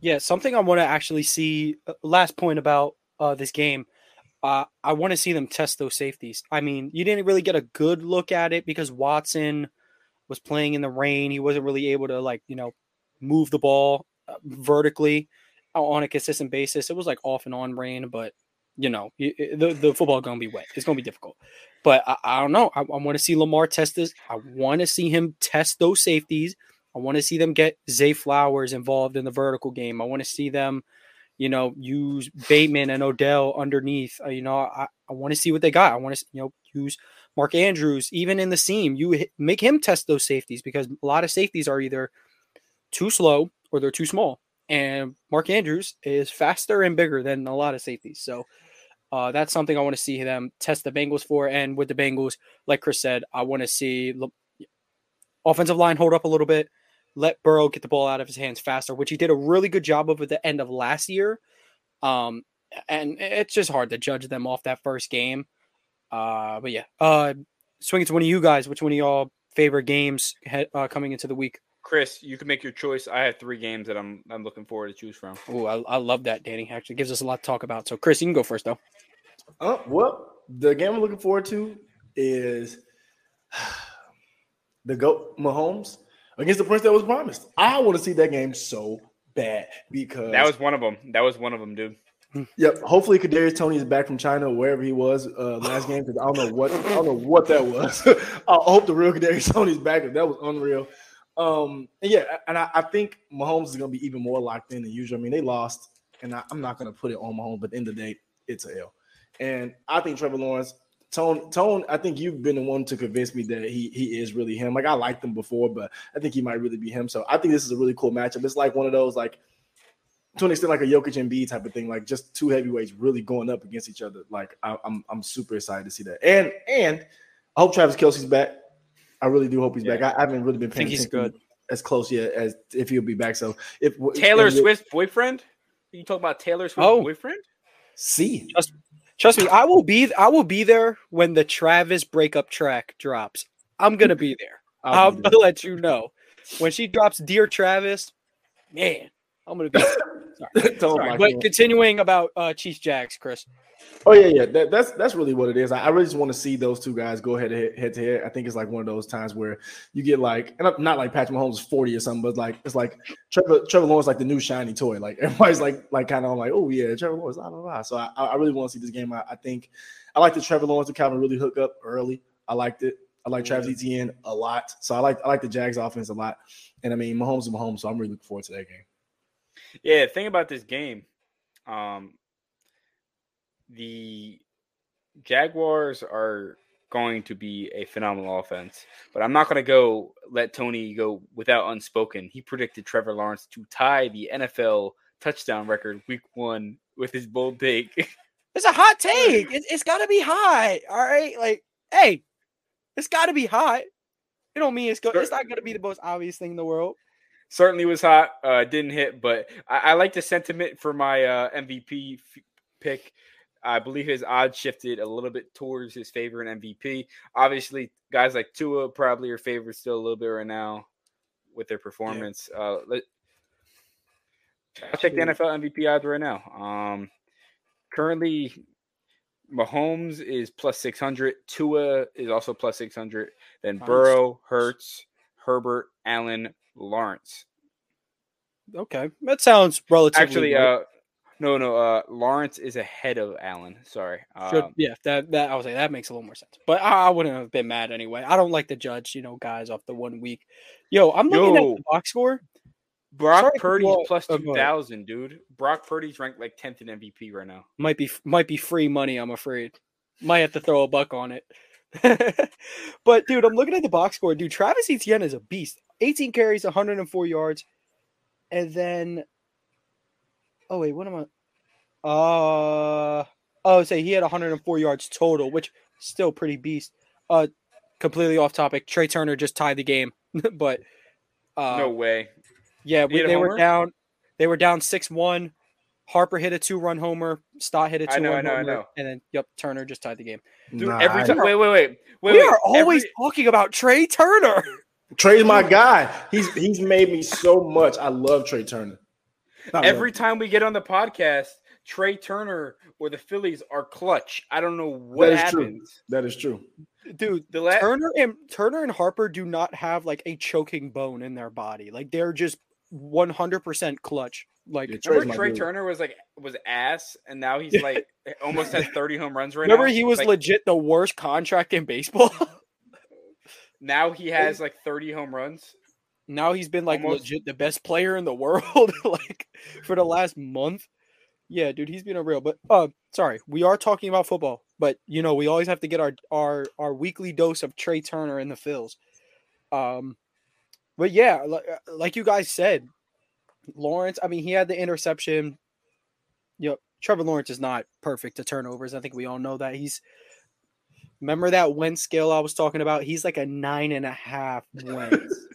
Yeah, something I want to actually see. uh, Last point about uh, this game, uh, I want to see them test those safeties. I mean, you didn't really get a good look at it because Watson was playing in the rain. He wasn't really able to like you know move the ball uh, vertically on a consistent basis. It was like off and on rain, but you know the the football gonna be wet. It's gonna be difficult. But I, I don't know. I, I want to see Lamar test this. I want to see him test those safeties. I want to see them get Zay Flowers involved in the vertical game. I want to see them, you know, use Bateman and Odell underneath. Uh, you know, I, I want to see what they got. I want to, you know, use Mark Andrews even in the seam. You make him test those safeties because a lot of safeties are either too slow or they're too small. And Mark Andrews is faster and bigger than a lot of safeties. So uh, that's something I want to see them test the Bengals for. And with the Bengals, like Chris said, I want to see offensive line hold up a little bit let Burrow get the ball out of his hands faster, which he did a really good job of at the end of last year. Um, and it's just hard to judge them off that first game. Uh, but yeah, uh, swing it to one of you guys. Which one of y'all favorite games uh, coming into the week? Chris, you can make your choice. I have three games that I'm I'm looking forward to choose from. Oh, I, I love that, Danny. Actually, gives us a lot to talk about. So, Chris, you can go first, though. Uh, well, the game I'm looking forward to is the GOAT Mahomes against the Prince that was promised. I want to see that game so bad because That was one of them. That was one of them, dude. Yep. Hopefully, Kadarius Toney is back from China, wherever he was uh, last game. Because I don't know what I don't know what that was. I hope the real Kadarius Toney's back. 'cause That was unreal. Um, and yeah, and I, I think Mahomes is to be even more locked in than usual. I mean, they lost, and I, I'm not to put it on Mahomes, but in the the day, it's a L. And I think Trevor Lawrence, Tone, Tone, I think you've been the one to convince me that he he is really him. Like I liked him before, but I think he might really be him. So I think this is a really cool matchup. It's like one of those like to an extent like a Jokic and B type of thing, like just two heavyweights really going up against each other. Like I, I'm I'm super excited to see that. And and I hope Travis Kelce's back. I really do hope he's Yeah. back. I, I haven't really been I paying think he's good. as close yet as if he'll be back. So if Taylor and- Swift's boyfriend? You talking about Taylor Swift's Oh. boyfriend? see Trust me, I will be. I will be there when the Travis breakup track drops. I'm gonna be there. I'll I'll, be there. let you know when she drops "Dear Travis." Man, I'm gonna be. Sorry. Sorry. But continuing about uh, Chiefs Jags, Chris. Oh yeah, yeah. That, that's that's really what it is. I, I really just want to see those two guys go head to head, head to head. I think it's like one of those times where you get like, and not like Patrick Mahomes is forty or something, but like it's like Trevor Trevor Lawrence like the new shiny toy. Like everybody's like like kind of like, oh yeah, Trevor Lawrence, blah blah blah. So I, I really want to see this game. I, I think I like the Trevor Lawrence and Calvin really hook up early. I liked it. I like Travis Etienne a lot. So I like I like the Jags offense a lot. And I mean Mahomes is Mahomes, so I'm really looking forward to that game. Yeah, thing about this game. Um, the Jaguars are going to be a phenomenal offense, but I'm not going to go let Tony go without unspoken. He predicted Trevor Lawrence to tie the NFL touchdown record week one with his bold take. It's a hot take. It, it's got to be hot. All right, like hey, it's got to be hot. It don't mean it's go- It's not going to be the most obvious thing in the world. Certainly was hot. Uh, didn't hit, but I, I like the sentiment for my uh, MVP f- pick. I believe his odds shifted a little bit towards his favor in MVP. Obviously, guys like Tua probably are favored still a little bit right now with their performance. Uh, let, I'll check the NFL MVP odds right now. Um, currently, Mahomes is plus 600. Tua is also plus 600. Then Burrow, Hurts, Herbert, Allen, Lawrence. Okay, that sounds relatively. Actually, uh, no, no, uh, Lawrence is ahead of Allen. Sorry. Should, Um, yeah, that that I was like that makes a little more sense. But I, I wouldn't have been mad anyway. I don't like to judge, you know, guys off the one week. Yo, I'm looking Yo. at the box score. Brock Sorry Purdy's blow- plus oh, 2,000, dude. Brock Purdy's ranked like 10th in MVP right now. Might be might be free money. I'm afraid. Might have to throw a buck on it. but dude, I'm looking at the box score. Dude, Travis Etienne is a beast. 18 carries, 104 yards, and then. Oh wait, what am I? Uh oh, say he had 104 yards total, which still pretty beast. Uh, completely off topic. Trey Turner just tied the game, but uh, no way. yeah, we, they were down. They were down six one. Harper hit a two run homer. Stott hit a two know, I run know, I homer, know. and then yep, Turner just tied the game. Dude, Nah, every time. Wait, wait, wait. wait we wait, are always every- talking about Trey Turner. Trey's my guy. He's he's made me so much. I love Trey Turner. Not every love. time we get on the podcast, Trey Turner or the Phillies are clutch. I don't know what That is true. happens. That is true. Dude, The la- Turner and Turner and Harper do not have like a choking bone in their body. Like they're just 100% clutch. Like Yeah, Trey's Remember Trey dude. Turner was like was ass, and now he's like almost has 30 home runs right remember now. Remember he was Like, legit the worst contract in baseball. now he has like 30 home runs. Now he's been like Almost. legit the best player in the world like for the last month. Yeah dude he's been a real but uh sorry we are talking about football but you know we always have to get our our our weekly dose of trey turner in the Phils. Um but yeah like, like you guys said lawrence i mean he had the interception. Yep trevor lawrence is not perfect to turnovers. I think we all know that. He's Remember that Wentz scale I was talking about? He's like a nine and a half Wentz.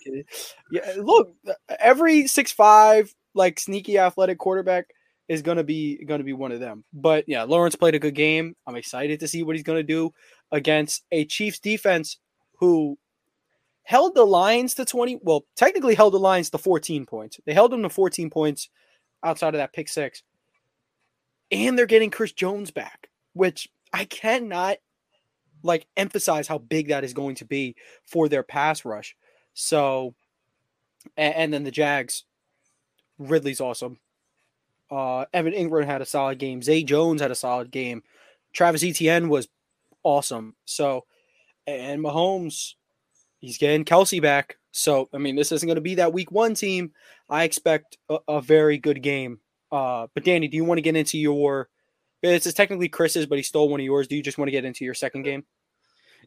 yeah, look, uh, every six five like sneaky athletic quarterback is gonna be gonna be one of them. But yeah, Lawrence played a good game. I'm excited to see what he's gonna do against a Chiefs defense who held the Lions to 20. Well, technically held the Lions to 14 points. They held them to 14 points outside of that pick six. And they're getting Chris Jones back, which I cannot like emphasize how big that is going to be for their pass rush. So, and, and then the Jags, Ridley's awesome. Uh, Evan Engram had a solid game. Zay Jones had a solid game. Travis Etienne was awesome. So, and Mahomes, he's getting Kelce back. So, I mean, this isn't going to be that week one team. I expect a, a very good game. Uh, but Danny, do you want to get into your? This is technically Chris's, but he stole one of yours. Do you just want to get into your second game?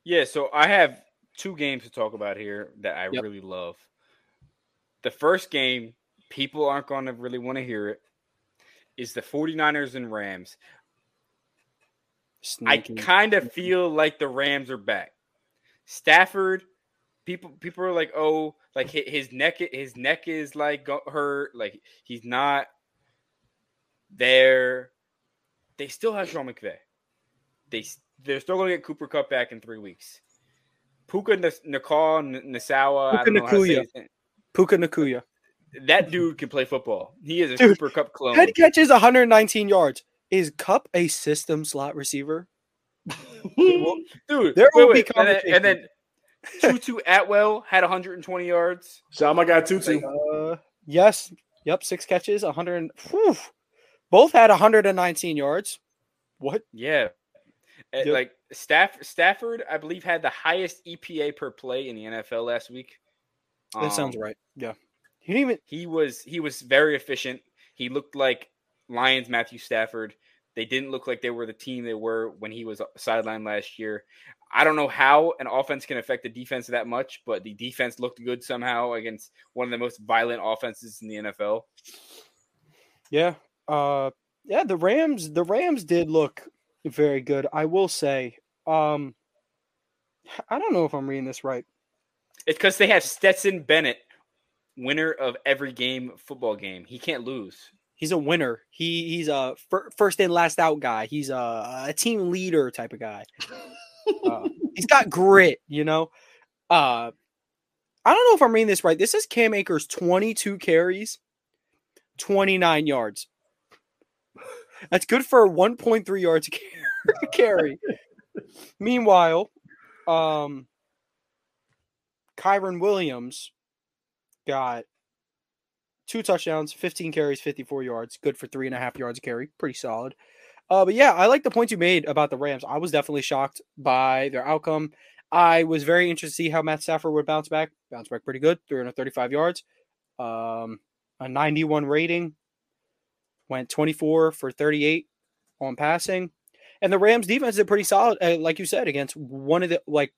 Yeah, so I have two games to talk about here that I Yep. really love. The first game, people aren't going to really want to hear it, is the 49ers and Rams. Sneaky. I kind of mm-hmm. feel like the Rams are back. Stafford, people people are like, "Oh, like his neck his neck is like hurt, like he's not there." They still have Sean McVay. They they're still going to get Cooper Kupp back in 3 weeks. Puka Nas- Nakal N- Nasawa, Puka don't know how to say Nacua. Puka Nacua. That dude can play football. He is a Dude, Cooper Kupp clone. Head catches 119 yards. Is Kupp a system slot receiver? Dude, There wait, will be wait, and then, and then Tutu Atwell had 120 yards. Shout out my guy Tutu. Uh, yes. Yep. Six catches. 100. Whew. Both had 119 yards. What? Yeah. Yep. Like Staff Stafford, I believe had the highest EPA per play in the NFL last week. That sounds Um, right. Yeah. He didn't even He was he was very efficient. He looked like Lions Matthew Stafford. They didn't look like they were the team they were when he was sidelined last year. I don't know how an offense can affect the defense that much, but the defense looked good somehow against one of the most violent offenses in the NFL. Yeah. Uh yeah, the Rams the Rams did look very good. I will say. Um I don't know if I'm reading this right. It's because they have Stetson Bennett, winner of every game football game. He can't lose. He's a winner. He he's a fir- first in last out guy. He's a, a team leader type of guy. Uh, he's got grit, you know. Uh I don't know if I'm reading this right. This is Cam Akers 22 carries, 29 yards. That's good for 1.3 yards carry. Meanwhile, um Kyren Williams got two touchdowns, 15 carries, 54 yards, good for three and a half yards a carry. Pretty solid. Uh, but yeah, I like the points you made about the Rams. I was definitely shocked by their outcome. I was very interested to see how Matt Stafford would bounce back. Bounce back pretty good, 335 yards, um, a 91 rating, went 24 for 38 on passing. And the Rams defense is pretty solid, uh, like you said, against one of the like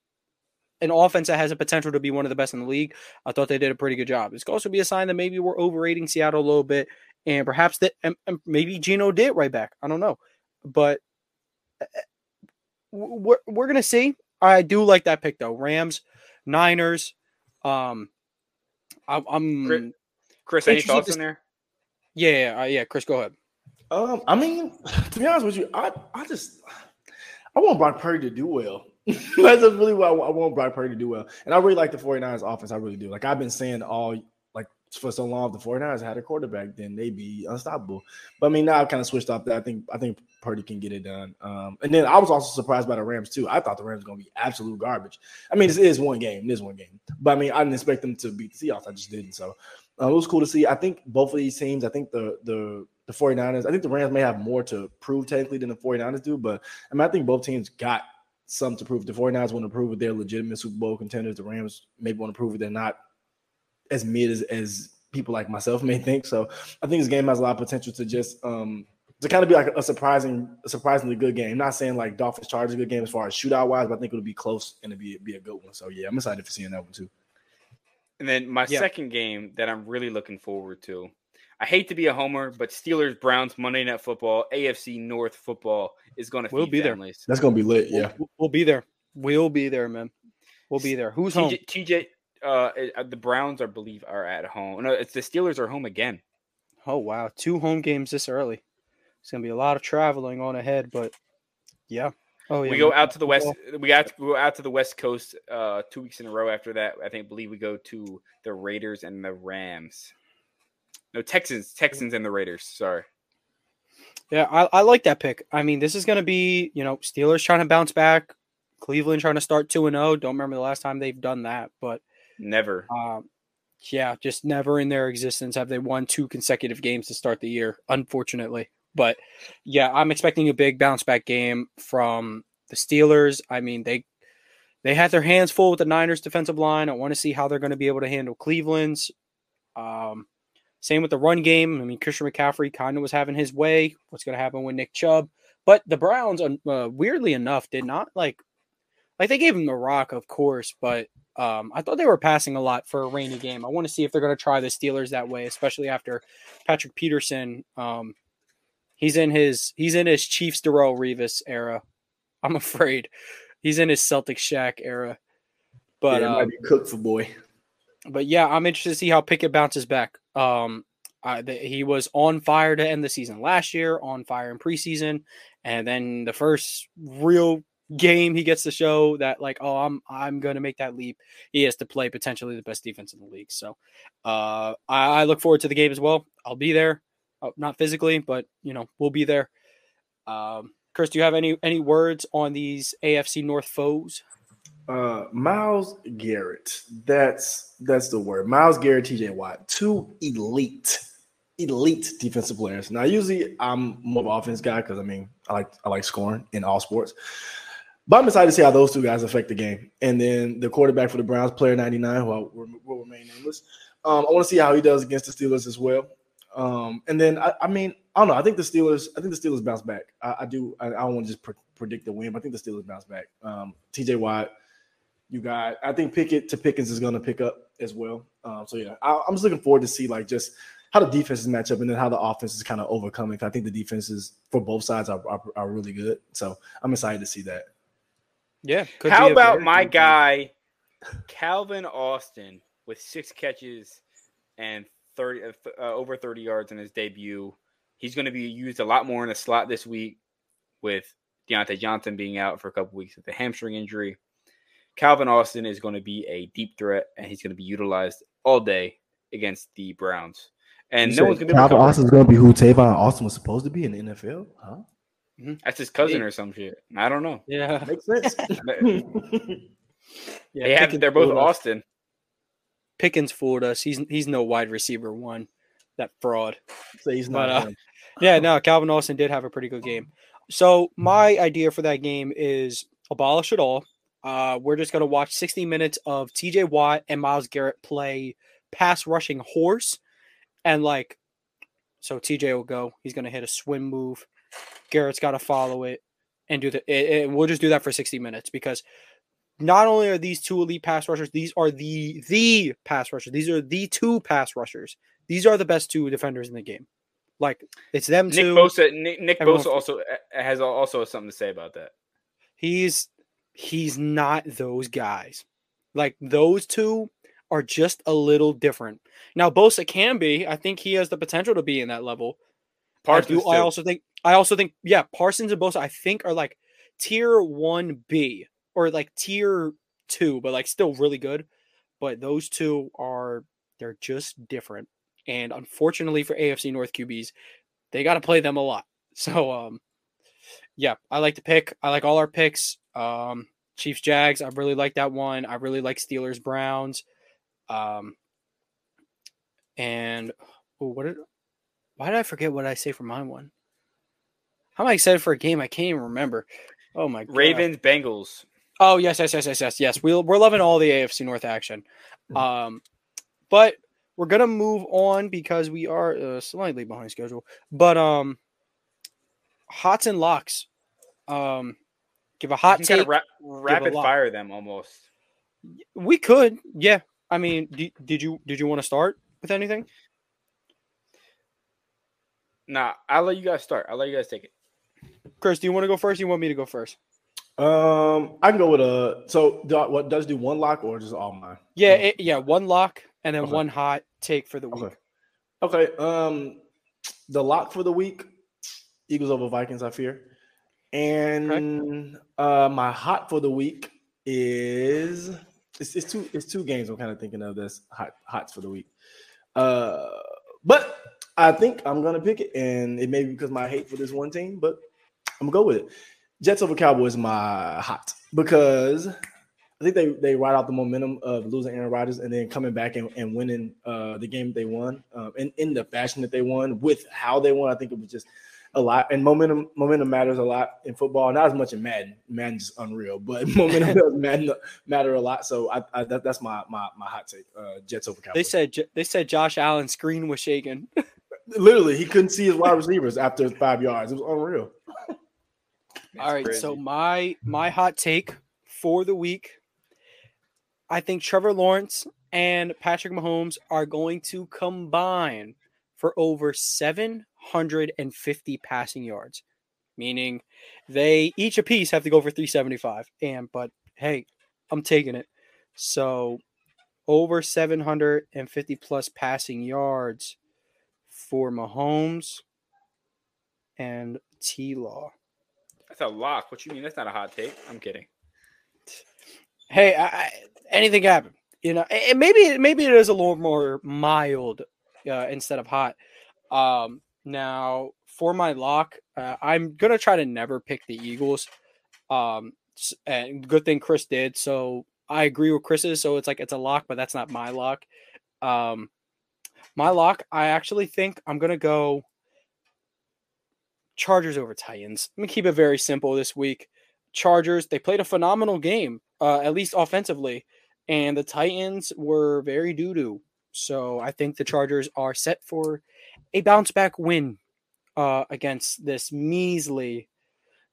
an offense that has a potential to be one of the best in the league. I thought they did a pretty good job. This could also be a sign that maybe we're overrating Seattle a little bit, and perhaps that and, and maybe Geno did right back. I don't know, but uh, we're we're gonna see. I do like that pick though. Rams, Niners. Um, I, I'm Chris, Chris any thoughts in there? Yeah uh, yeah. Chris, go ahead. Um, I mean, to be honest with you, I I just I want Brock Purdy to do well. That's really what I want. I want Brock Purdy to do well. And I really like the 49ers offense. I really do. Like I've been saying all like for so long, if the 49ers had a quarterback, then they'd be unstoppable. But I mean, now I've kind of switched off that. I think I think Purdy can get it done. Um, and then I was also surprised by the Rams too. I thought the Rams were gonna be absolute garbage. I mean, this is one game, this one game. But I mean, I didn't expect them to beat the Seahawks. I just didn't. So uh, it was cool to see. I think both of these teams, I think the the the 49ers, I think the Rams may have more to prove technically than the 49ers do, but I mean, I think both teams got some to prove. The 49ers want to prove that they're legitimate Super Bowl contenders. The Rams maybe want to prove that they're not as mid as, as people like myself may think. So I think this game has a lot of potential to just um to kind of be like a surprising, surprisingly good game. not saying like Dolphins Chargers a good game as far as shootout wise, but I think it'll be close and it'll be be a good one. So yeah, I'm excited for seeing that one too. And then my Yeah. second game that I'm really looking forward to. I hate to be a homer, but Steelers Browns Monday Night Football, AFC North football is going to We'll feed be there. families. That's gonna be lit. Yeah. We'll, we'll be there. We'll be there, man. We'll be there. Who's home? TJ, TJ uh, uh, the Browns, I believe, are at home. No, it's the Steelers are home again. Oh wow, two home games this early. It's gonna be a lot of traveling on ahead, but yeah. Oh yeah. we go out to the west. We got to go out to the West Coast uh, two weeks in a row. After that, I think believe we go to the Raiders and the Rams. No Texans, Texans and the Raiders. Sorry. Yeah, I, I like that pick. I mean, this is gonna be you know Steelers trying to bounce back, Cleveland trying to start two and zero. Don't remember the last time they've done that, but Never. um, yeah, just never in their existence have they won two consecutive games to start the year. Unfortunately, but yeah, I'm expecting a big bounce back game from the Steelers. I mean, they they had their hands full with the Niners defensive line. I want to see how they're going to be able to handle Cleveland's. Um, same with the run game. I mean, Christian McCaffrey kind of was having his way. What's going to happen with Nick Chubb? But the Browns, uh, weirdly enough, did not like like they gave him the rock, of course, but um, I thought they were passing a lot for a rainy game. I want to see if they're going to try the Steelers that way, especially after Patrick Peterson. Um, he's in his he's in his Chiefs Darrelle Revis era. I'm afraid he's in his Celtics Shaq era. But yeah, um, might be cooked for boy. but yeah, I'm interested to see how Pickett bounces back. Um, I, the, he was on fire to end the season last year, on fire in preseason, and then the first real game he gets to show that like, oh, I'm I'm gonna make that leap. He has to play potentially the best defense in the league. So, uh, I, I look forward to the game as well. I'll be there, not physically, but you know, we'll be there. Um, Chris, do you have any any words on these AFC North foes? Uh, Myles Garrett. That's that's the word. Myles Garrett, TJ Watt, two elite, elite defensive players. Now, usually I'm more of an offense guy because I mean I like I like scoring in all sports. But I'm excited to see how those two guys affect the game. And then the quarterback for the Browns, player 99, who will, will remain nameless. Um, I want to see how he does against the Steelers as well. Um, and then I, I, mean, I don't know. I think the Steelers. I think the Steelers bounce back. I, I do. I, I, don't want to just pre- predict the win, but I think the Steelers bounce back. Um, T.J. Watt, you got. I think Pickett to Pickens is going to pick up as well. Um, so yeah, I, am just looking forward to see like just how the defenses match up and then how the offense is kind of overcoming. I think the defenses for both sides are, are, are really good. So I'm excited to see that. Yeah. How about my guy, Calvin Austin, with six catches and 30 uh, uh, over 30 yards in his debut. He's going to be used a lot more in the slot this week with Diontae Johnson being out for a couple weeks with a hamstring injury. Calvin Austin is going to be a deep threat, and he's going to be utilized all day against the Browns. And you no one's going to be Calvin Austin's going to be who Tavon Austin was supposed to be in the NFL, huh? Mm-hmm. That's his cousin or some shit. I don't know. Yeah, makes sense. yeah, they have, they're both Austin. Pickens fooled us. He's he's no wide receiver one. That fraud. So he's not. But, uh, yeah, no. Calvin Austin did have a pretty good game. So my idea for that game is abolish it all. Uh, we're just gonna watch 60 minutes of T.J. Watt and Myles Garrett play pass rushing horse, and like, so T.J. will go. He's gonna hit a swim move. Garrett's got to follow it and do the. It, it, we'll just do that for 60 minutes because not only are these two elite pass rushers, these are the the pass rushers. These are the two pass rushers. These are the best two defenders in the game. Like it's them Nick two. Bosa, Nick, Nick Bosa also uh, has also something to say about that. He's he's not those guys. Like those two are just a little different. Now Bosa can be. I think he has the potential to be in that level. Parsons I, do, I also think I also think yeah, Parsons and Bosa I think are like tier 1B or like tier two, but like still really good. But those two are they're just different. And unfortunately for AFC North QBs, they got to play them a lot. So um yeah, I like to pick. I like all our picks. Um Chiefs Jags, I really like that one. I really like Steelers Browns. Um and what did why did I forget what I say for my one? How am I excited for a game? I can't even remember. Oh my god. Ravens Bengals. Oh yes, yes, yes, yes, yes, yes. We we're loving all the AFC North action, mm. um, but we're gonna move on because we are uh, slightly behind schedule. But um, hots and locks. Um, give a hot take. Ra- rapid fire them almost. We could, yeah. I mean, d- did you did you want to start with anything? Nah, I'll let you guys start. I'll let you guys take it. Chris, do you want to go first? Or you want me to go first? Um, I can go with a. So, do, what does do one lock or just all mine? Yeah, it, yeah, one lock and then okay. one hot take for the week. Okay. okay. Um, the lock for the week: Eagles over Vikings. I fear. And uh, my hot for the week is it's, it's two it's two games. I'm kind of thinking of this hot hots for the week. Uh, but I think I'm gonna pick it, and it may be because my hate for this one team, but I'm gonna go with it. Jets over Cowboys my hot because I think they they ride out the momentum of losing Aaron Rodgers and then coming back and, and winning uh, the game they won um, and in the fashion that they won with how they won. I think it was just a lot and momentum momentum matters a lot in football. Not as much in Madden. Madden's unreal, but momentum does matter, matter a lot. So I, I that, that's my my my hot take. Uh, Jets over Cowboys. They said they said Josh Allen's screen was shaking. Literally, he couldn't see his wide receivers after five yards. It was unreal. All right, crazy. so my my hot take for the week, I think Trevor Lawrence and Patrick Mahomes are going to combine for over 750 passing yards, meaning they each a piece have to go for 375. And but hey, I'm taking it. So over 750 plus passing yards for Mahomes and T Law. That's a lock. What you mean? That's not a hot take. I'm kidding. Hey, I, I, anything happen? You know, and maybe maybe it is a little more mild uh, instead of hot. Um, now for my lock, uh, I'm gonna try to never pick the Eagles. Um, and good thing Chris did. So I agree with Chris's. So it's like it's a lock, but that's not my lock. Um, my lock, I actually think I'm gonna go Chargers over Titans. I'm gonna keep it very simple this week. Chargers, they played a phenomenal game, uh, at least offensively, and the Titans were very doo doo. So I think the Chargers are set for a bounce back win uh, against this measly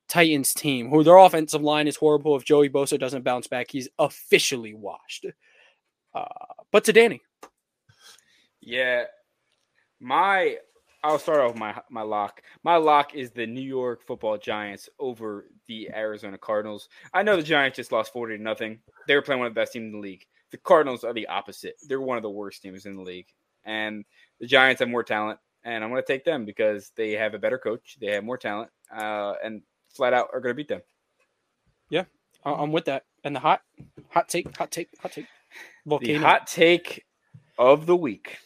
Titans team, who their offensive line is horrible. If Joey Bosa doesn't bounce back, he's officially washed. Uh, but to Danny, Yeah, my I'll start off my my lock. My lock is the New York Football Giants over the Arizona Cardinals. I know the Giants just lost forty to nothing. They were playing one of the best teams in the league. The Cardinals are the opposite. They're one of the worst teams in the league, and the Giants have more talent. And I'm going to take them because they have a better coach. They have more talent, uh, and flat out are going to beat them. Yeah, I'm with that. And the hot, hot take, hot take, hot take. The hot take of the week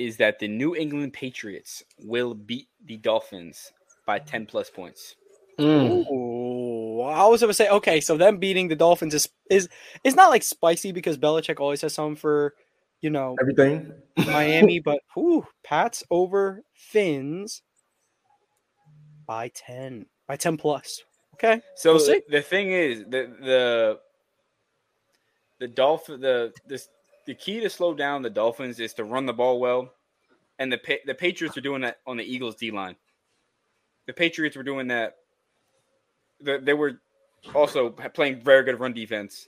is that the New England Patriots will beat the Dolphins by 10 plus points. Mm. Ooh, I was gonna say okay, so them beating the Dolphins is is is not like spicy because Belichick always has some for you know Everything. Miami, but whew, Pats over Fins by ten by ten plus. Okay, So We'll see. the thing is the the the Dolphin the this the key to slow down the Dolphins is to run the ball well, and the the Patriots are doing that on the Eagles D line. The Patriots were doing that. The, they were also playing very good run defense.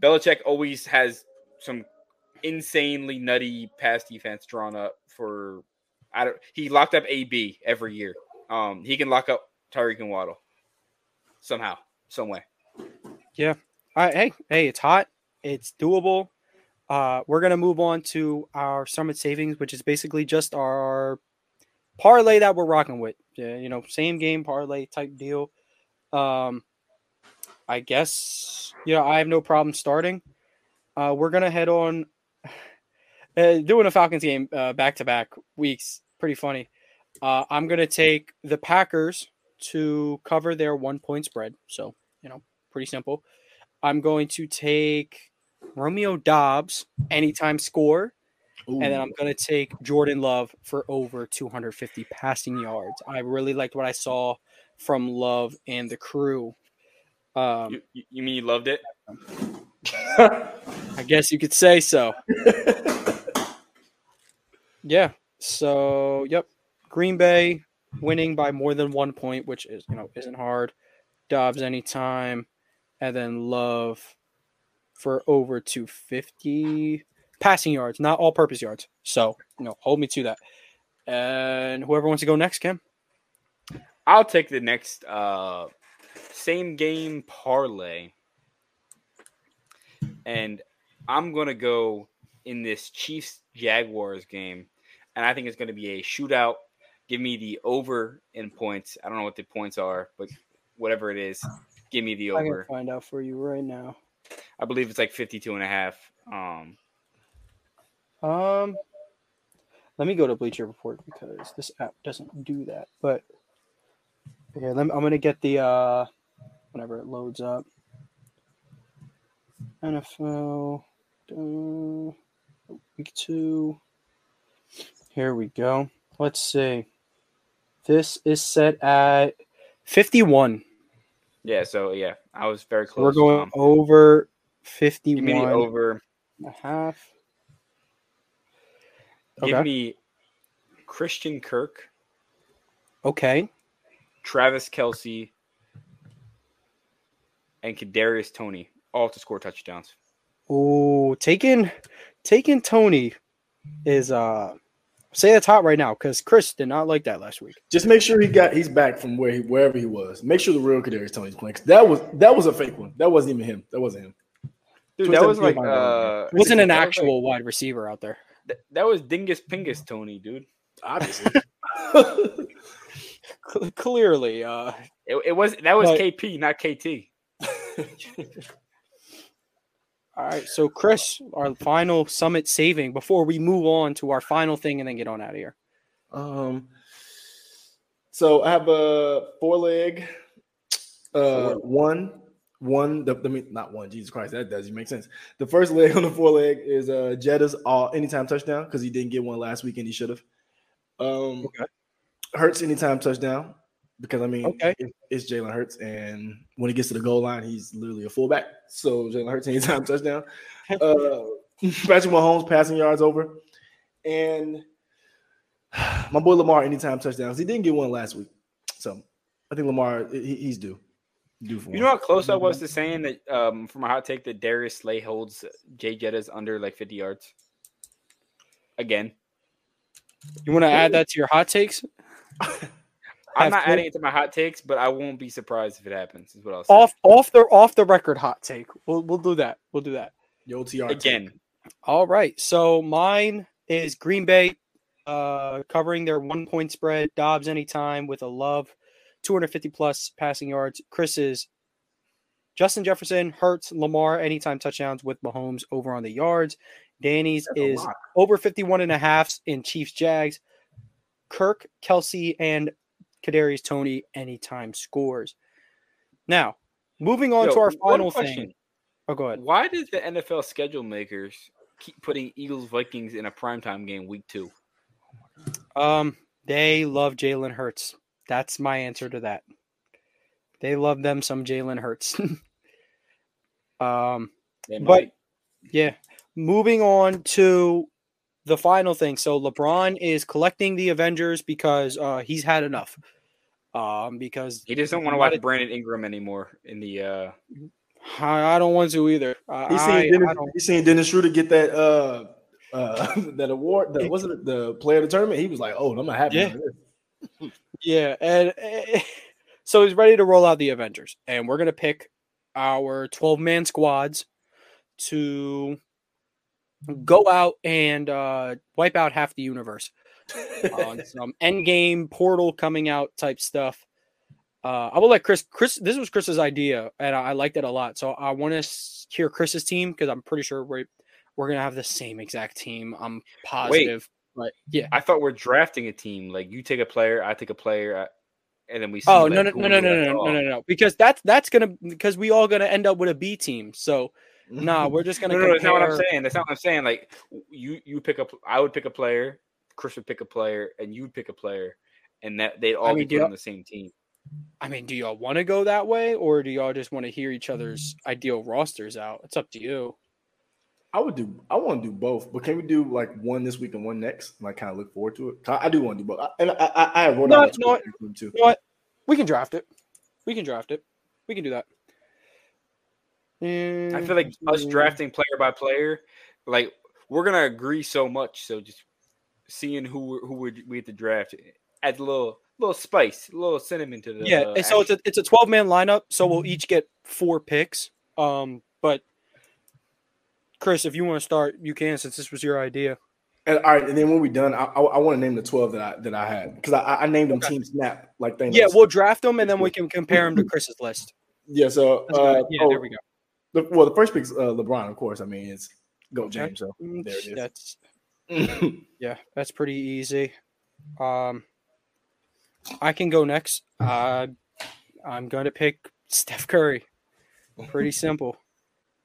Belichick always has some insanely nutty pass defense drawn up for. I don't. He locked up AB every year. Um, he can lock up Tyreek and Waddle somehow, some way. Yeah. All right, hey, hey, it's hot. It's doable. Uh, we're gonna move on to our summit savings, which is basically just our parlay that we're rocking with. Yeah, you know, same game parlay type deal. Um, I guess you know, I have no problem starting. Uh, we're gonna head on uh, doing a Falcons game back to back weeks. Pretty funny. Uh, I'm gonna take the Packers to cover their one point spread. So you know, pretty simple. I'm going to take Romeo Doubs anytime score, and then I'm going to take Jordan Love for over 250 passing yards. I really liked what I saw from Love and the crew. Um, You, you- you mean you loved it? I guess you could say so. Yeah. So, yep. Green Bay winning by more than one point, which is you know isn't hard. Doubs anytime, and then Love for over 250 passing yards, not all-purpose yards. So, you know, hold me to that. And whoever wants to go next, Kim. I'll take the next uh, same game parlay, and I'm gonna go in this Chiefs Jaguars game, and I think it's gonna be a shootout. Give me the over in points. I don't know what the points are, but whatever it is, give me the over. I can find out for you right now. I believe it's like 52 and a half. Um, Um, let me go to Bleacher Report because this app doesn't do that. But me, I'm gonna get the uh, whenever it loads up. NFL uh, week two. Here we go. Let's see. This is set at 51. yeah, so yeah, I was very close. we're going Um, over 51 give me the over. and a half. Give me Christian Kirk, Okay. Travis Kelce, and Kadarius Toney all to score touchdowns. Oh, taking taking Toney is uh say that's hot right now because Chris did not like that last week. Just make sure he got he's back from where he, wherever he was. Make sure the real Kadarius Toney's playing. 'cause That was that was a fake one. That wasn't even him. That wasn't him. Dude, that was like uh, wasn't an that was like- actual wide receiver out there. th- that was Dingus Pingus Tony, dude. Obviously. Cl- clearly, uh, It, it was that was But- KP, not KT. all right. So, Chris, our final summit saving before we move on to our final thing and then get on out of here. um. So I have a four leg. Uh, one, one. The, the not one. Jesus Christ, that doesn't make sense. The first leg on the four leg is uh Jetta's all anytime touchdown because he didn't get one last week and he should have. Um, Okay. Hurts anytime touchdown. because I mean, Okay. it- it's Jalen Hurts, and when he gets to the goal line, he's literally a fullback. So Jalen Hurts anytime touchdown. Uh, Patrick Mahomes passing yards over, and my boy Lamar anytime touchdowns. He didn't get one last week, so I think Lamar he, he's due. Due for You know how close I was to saying that um, for my hot take that Darius Slay holds Jay Jettas under like 50 yards again. You want to add that to your hot takes? I'm not adding it to my hot takes, but I won't be surprised if it happens. Is what I'll say. Off off the off the record hot take. We'll we'll do that. We'll do that. Yo, TR again. All right. So mine is Green Bay uh covering their one point spread. Doubs anytime with a love, 250 plus passing yards. Chris is Justin Jefferson, Hurts, Lamar, anytime touchdowns with Mahomes over on the yards. Danny's That's is over 51 and a half in Chiefs Jags. Kirk, Kelce, and Kadarius Toney anytime scores. Now, moving on Yo, to our final question. thing. Oh, go ahead. Why does the NFL schedule makers keep putting Eagles Vikings in a primetime game week two? Um, they love Jalen Hurts. That's my answer to that. They love them some Jalen Hurts. um, But- yeah. Moving on to the final thing. So LeBron is collecting the Avengers because uh he's had enough. Um, because he just don't want to watch a- Brandon Ingram anymore in the uh I, I don't want to either. I, He seen I- Dennis, I don't- he seen Dennis Schroeder get that uh uh that award. That wasn't it the player of the tournament? He was like, "Oh, I'm not happy." Yeah. Yeah, and eh, so he's ready to roll out the Avengers, and we're gonna pick our twelve man squads to go out and uh, wipe out half the universe on some end game portal coming out type stuff. Uh, I will let Chris. Chris, this was Chris's idea, and I, I liked it a lot. So I want to hear Chris's team because I'm pretty sure we're we're gonna have the same exact team. I'm positive, but yeah. I thought we're drafting a team. Like you take a player, I take a player, uh, and then we. See, Oh like, no no no no no no no no no because that's that's gonna because we all gonna end up with a B team. So nah, we're just gonna No, no, no! that's not what I'm saying. That's not what I'm saying. Like you, you pick up. I would pick a player. Chris would pick a player, and you'd pick a player, and that they'd all mean, be put on the same team. I mean, do y'all want to go that way, or do y'all just want to hear each other's ideal rosters out? It's up to you. I would do. I want to do both, but can we do like one this week and one next? And I kind of look forward to it. I, I do want to do both, I, and I, I, I have wrote No, out a no, tweet for them too. You know what? We can draft it. We can draft it. We can do that. I feel like us drafting player by player, like we're gonna agree so much. So just seeing who who would we have to draft adds a little little spice, a little cinnamon to the Yeah, uh, and so it's a it's a twelve man lineup. So we'll each get four picks. Um, but Chris, if you want to start, you can since this was your idea. And all right, and then when we're done, I, I, I want to name the twelve that I that I had because I, I named them Okay. Team Snap like things. Yeah, we'll draft them and then we can compare them to Chris's list. yeah. So uh, yeah, oh, there we go. The, well, the first pick's uh, LeBron, of course. I mean, it's go. James. So Mm, there it is. That's yeah, that's pretty easy. Um, I can go next. Uh, I'm going to pick Steph Curry. Pretty simple.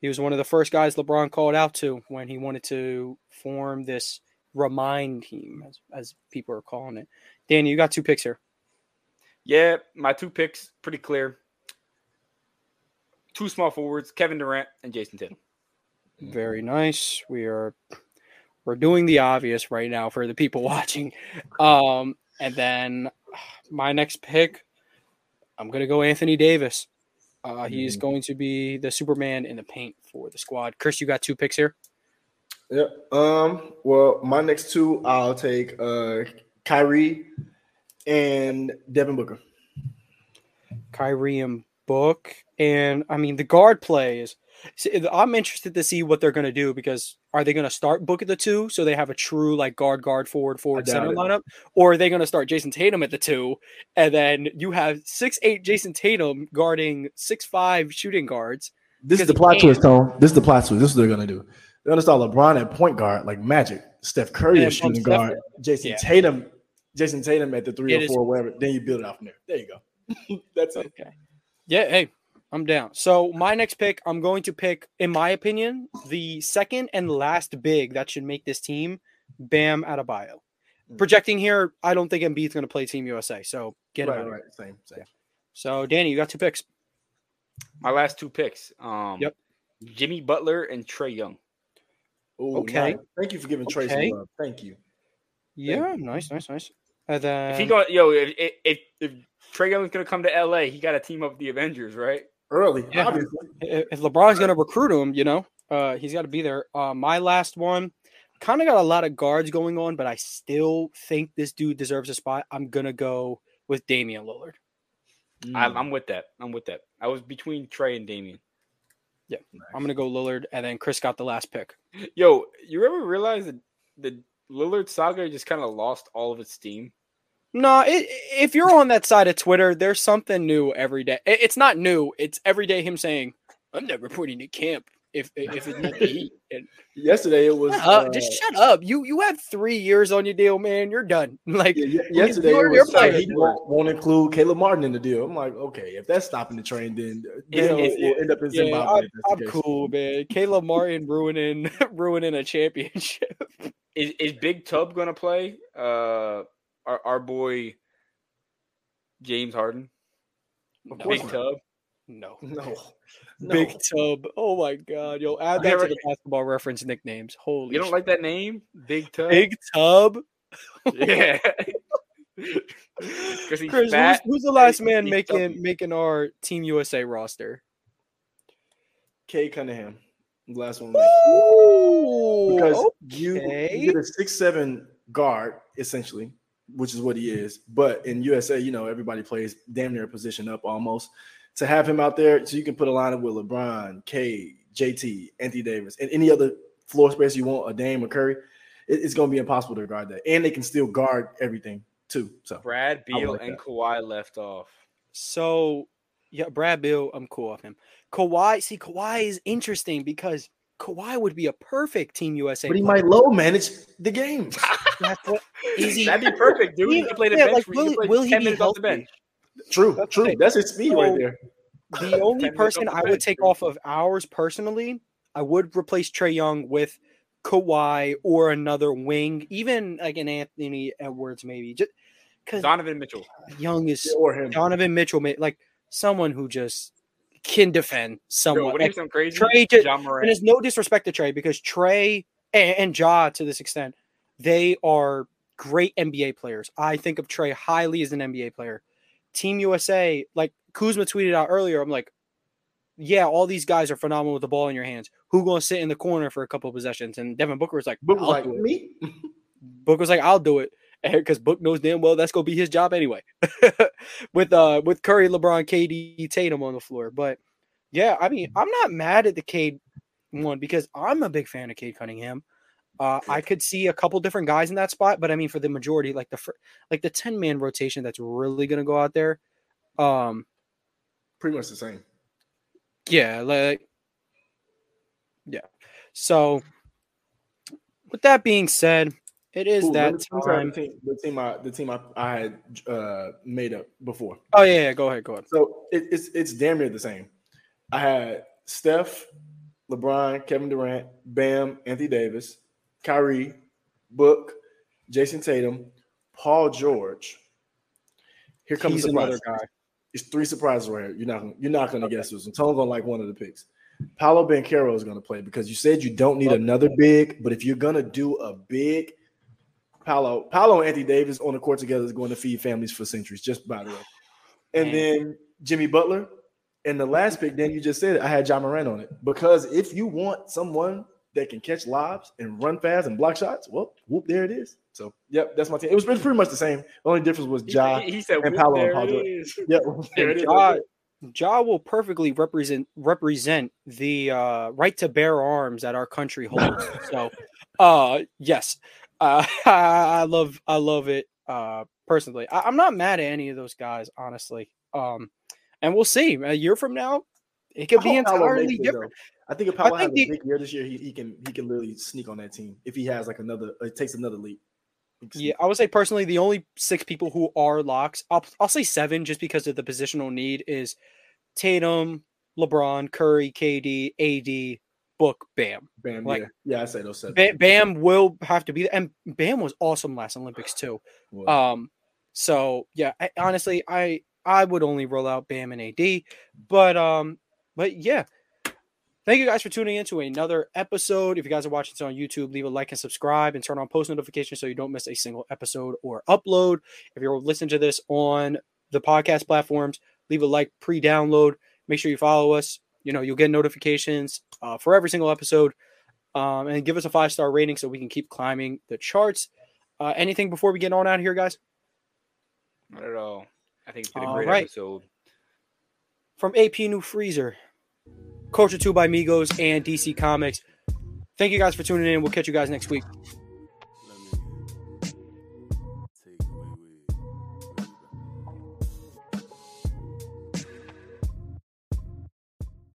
He was one of the first guys LeBron called out to when he wanted to form this remind team, as, as people are calling it. Danny, you got two picks here. yeah. My two picks pretty clear. Two small forwards: Kevin Durant and Jayson Tatum. Very nice. We are we're doing the obvious right now for the people watching. Um, and then my next pick, I'm gonna go Anthony Davis. Uh, he's Mhm. going to be the Superman in the paint for the squad. Chris, you got two picks here. Yeah. Um. Well, my next two, I'll take uh Kyrie and Devin Booker. Kyrie and Book, and I mean the guard play is. I'm interested to see what they're going to do because are they going to start Book at the two so they have a true like guard, guard, forward, forward, center it. lineup, or are they going to start Jayson Tatum at the two and then you have six eight Jayson Tatum guarding six five shooting guards? This is the plot twist, Tone. This is the plot twist. This is what they're gonna do. They're gonna start LeBron at point guard, like Magic. Steph Curry at shooting Steph- guard. Jayson yeah. Tatum. Jayson Tatum at the three It or is- four, whatever. Then you build it off from there. There you go. That's it. Okay. Yeah, hey, I'm down. So my next pick, I'm going to pick, in my opinion, the second and last big that should make this team, Bam Adebayo. projecting here, I don't think Embiid's going to play Team USA. So get him right, out. of right, here. same, same. So Danny, you got two picks. My last two picks. Um, Yep. Jimmy Butler and Trae Young. Ooh, Okay. nice. Thank you for giving Trae Okay. love. Thank you. Yeah, nice, nice, nice. And then If he go, yo, if, if if if Trae Young's gonna come to LA, he got to team up with the Avengers, right? Early, Yeah. obviously. if if LeBron's going to recruit him, you know, uh, he's got to be there. Uh, my last one kind of got a lot of guards going on, but I still think this dude deserves a spot. I'm going to go with Damian Lillard. I'm, I'm with that. I'm with that. I was between Trae and Damian. Yeah, I'm going to go Lillard, and then Chris got the last pick. Yo, you ever realize that the Lillard saga just kind of lost all of its steam? No, it, if you're on that side of Twitter, there's something new every day. It- it's not new. It's every day him saying, "I'm not reporting to camp if if it's not the Heat." And, Yesterday it was. shut uh, just shut up. You you have three years on your deal, man. You're done. Like yeah, yesterday you're- it you're was, uh, playing he won't, won't include Caleb Martin in the deal. I'm like, okay, if that's stopping the train, then Is- then is- we'll end up in Yeah, Zimbabwe. I'm, I'm cool, man. Caleb Martin ruining ruining a championship. Is is Big Tub gonna play? Uh, our our boy James Harden. Of Big not. Tub. No. No, Big. Tub. Oh my god. Yo, add Okay, that to the basketball reference nicknames. Holy You don't shit. like that name, Big Tub? Big Tub? yeah. Because he's Chris, who's, fat. who's the last he's- man he's making chubby. making our Team USA roster? Cade Cunningham, last one. Ooh, because you, okay. you get a six seven guard essentially, which is what he is. But in USA, you know, everybody plays damn near a position up almost. To have him out there, so you can put a lineup with LeBron, K, JT, Anthony Davis, and any other floor space you want, a Dame or Curry, it- it's going to be impossible to guard that. And they can still guard everything too. So Brad I Beal like and that. Kawhi left off. So, yeah, Brad Beal, I'm cool with him. Kawhi, see, Kawhi is interesting because Kawhi would be a perfect Team USA. but he player. might low manage the game. That's what- is he- That'd be perfect, dude. He Yeah, can play the yeah, bench. like, for- he can will- play will he be minutes off the healthy? bench. True, That's true. That's his speed So- right there. the only person I would take off of ours personally, I would replace Trae Young with Kawhi or another wing, even like an Anthony Edwards, maybe. Just because Donovan Mitchell. Young is Or him. Donovan Mitchell, ma- like someone who just can defend Yo, someone. what Like, is some crazy? Trae just- John and Morant. it's no disrespect to Trae because Trae and, and Ja to this extent, they are great NBA players. I think of Trae highly as an NBA player. Team USA, like Kuzma tweeted out earlier, I'm like, yeah, all these guys are phenomenal with the ball in your hands. Who gonna sit in the corner for a couple of possessions? And Devin Booker was like, Book was like me. Book was like, I'll do it. Because Book knows damn well that's gonna be his job anyway. with uh with Curry, LeBron, KD, Tatum on the floor. But yeah, I mean, I'm not mad at the Cade one because I'm a big fan of Cade Cunningham. Uh, I could see a couple different guys in that spot, but I mean, for the majority, like the like the ten man rotation, that's really gonna go out there. Um, Pretty much the same. yeah, like yeah. So with that being said, it is Ooh, that me- let me tell you time. The team, the team, I, the team I, I had uh, made up before. Oh yeah, yeah, go ahead, go ahead. So it, it's it's damn near the same. I had Steph, LeBron, Kevin Durant, Bam, Anthony Davis, Kyrie, Book, Jayson Tatum, Paul George. Here comes He's another guy. It's three surprises right here. You're not gonna, you're not going to guess this. one. Tone's gonna like one of the picks. Paolo Banchero is going to play because you said you don't need another big, but if you're going to do a big, Paolo, Paolo and Anthony Davis on the court together is going to feed families for centuries. Just by the way, and Man. then Jimmy Butler, and the last pick. Then you just said it, I had Ja Morant on it because if you want someone that can catch lobs and run fast and block shots, well, whoop, there it is. So, yep, that's my team. It was pretty much the same. The only difference was Ja. he, he said, and "Whoop, Paolo and there Paul George. Yep, there it is. Ja, Ja will perfectly represent represent the uh, right to bear arms that our country holds. so, uh, yes, uh, I love I love it uh, personally. I, I'm not mad at any of those guys, honestly. Um, and we'll see. A year from now, it could be entirely different. though. I think if Paolo has think a big year this year, he, he can he can literally sneak on that team if he has like another. It takes another leap. Yeah. I would say personally, the only six people who are locks, I'll, I'll say seven just because of the positional need is Tatum, LeBron, Curry, KD, AD, book Bam. Bam, Like- yeah, yeah, I say those seven. Bam will have to be, and Bam was awesome last Olympics too. Um, so yeah, I, honestly, I I would only roll out Bam and AD, but um, but yeah. Thank you guys for tuning in to another episode. If you guys are watching this on YouTube, leave a like and subscribe and turn on post notifications so you don't miss a single episode or upload. If you're listening to this on the podcast platforms, leave a like pre-download. Make sure you follow us. You know, you'll get notifications uh, for every single episode. Um, and give us a five star rating so we can keep climbing the charts. Uh, anything before we get on out of here, guys? Not at all. I think it's been a great right. episode. from AP New Freezer, Culture 2 by Migos, and DC Comics. Thank you guys for tuning in. We'll catch you guys next week.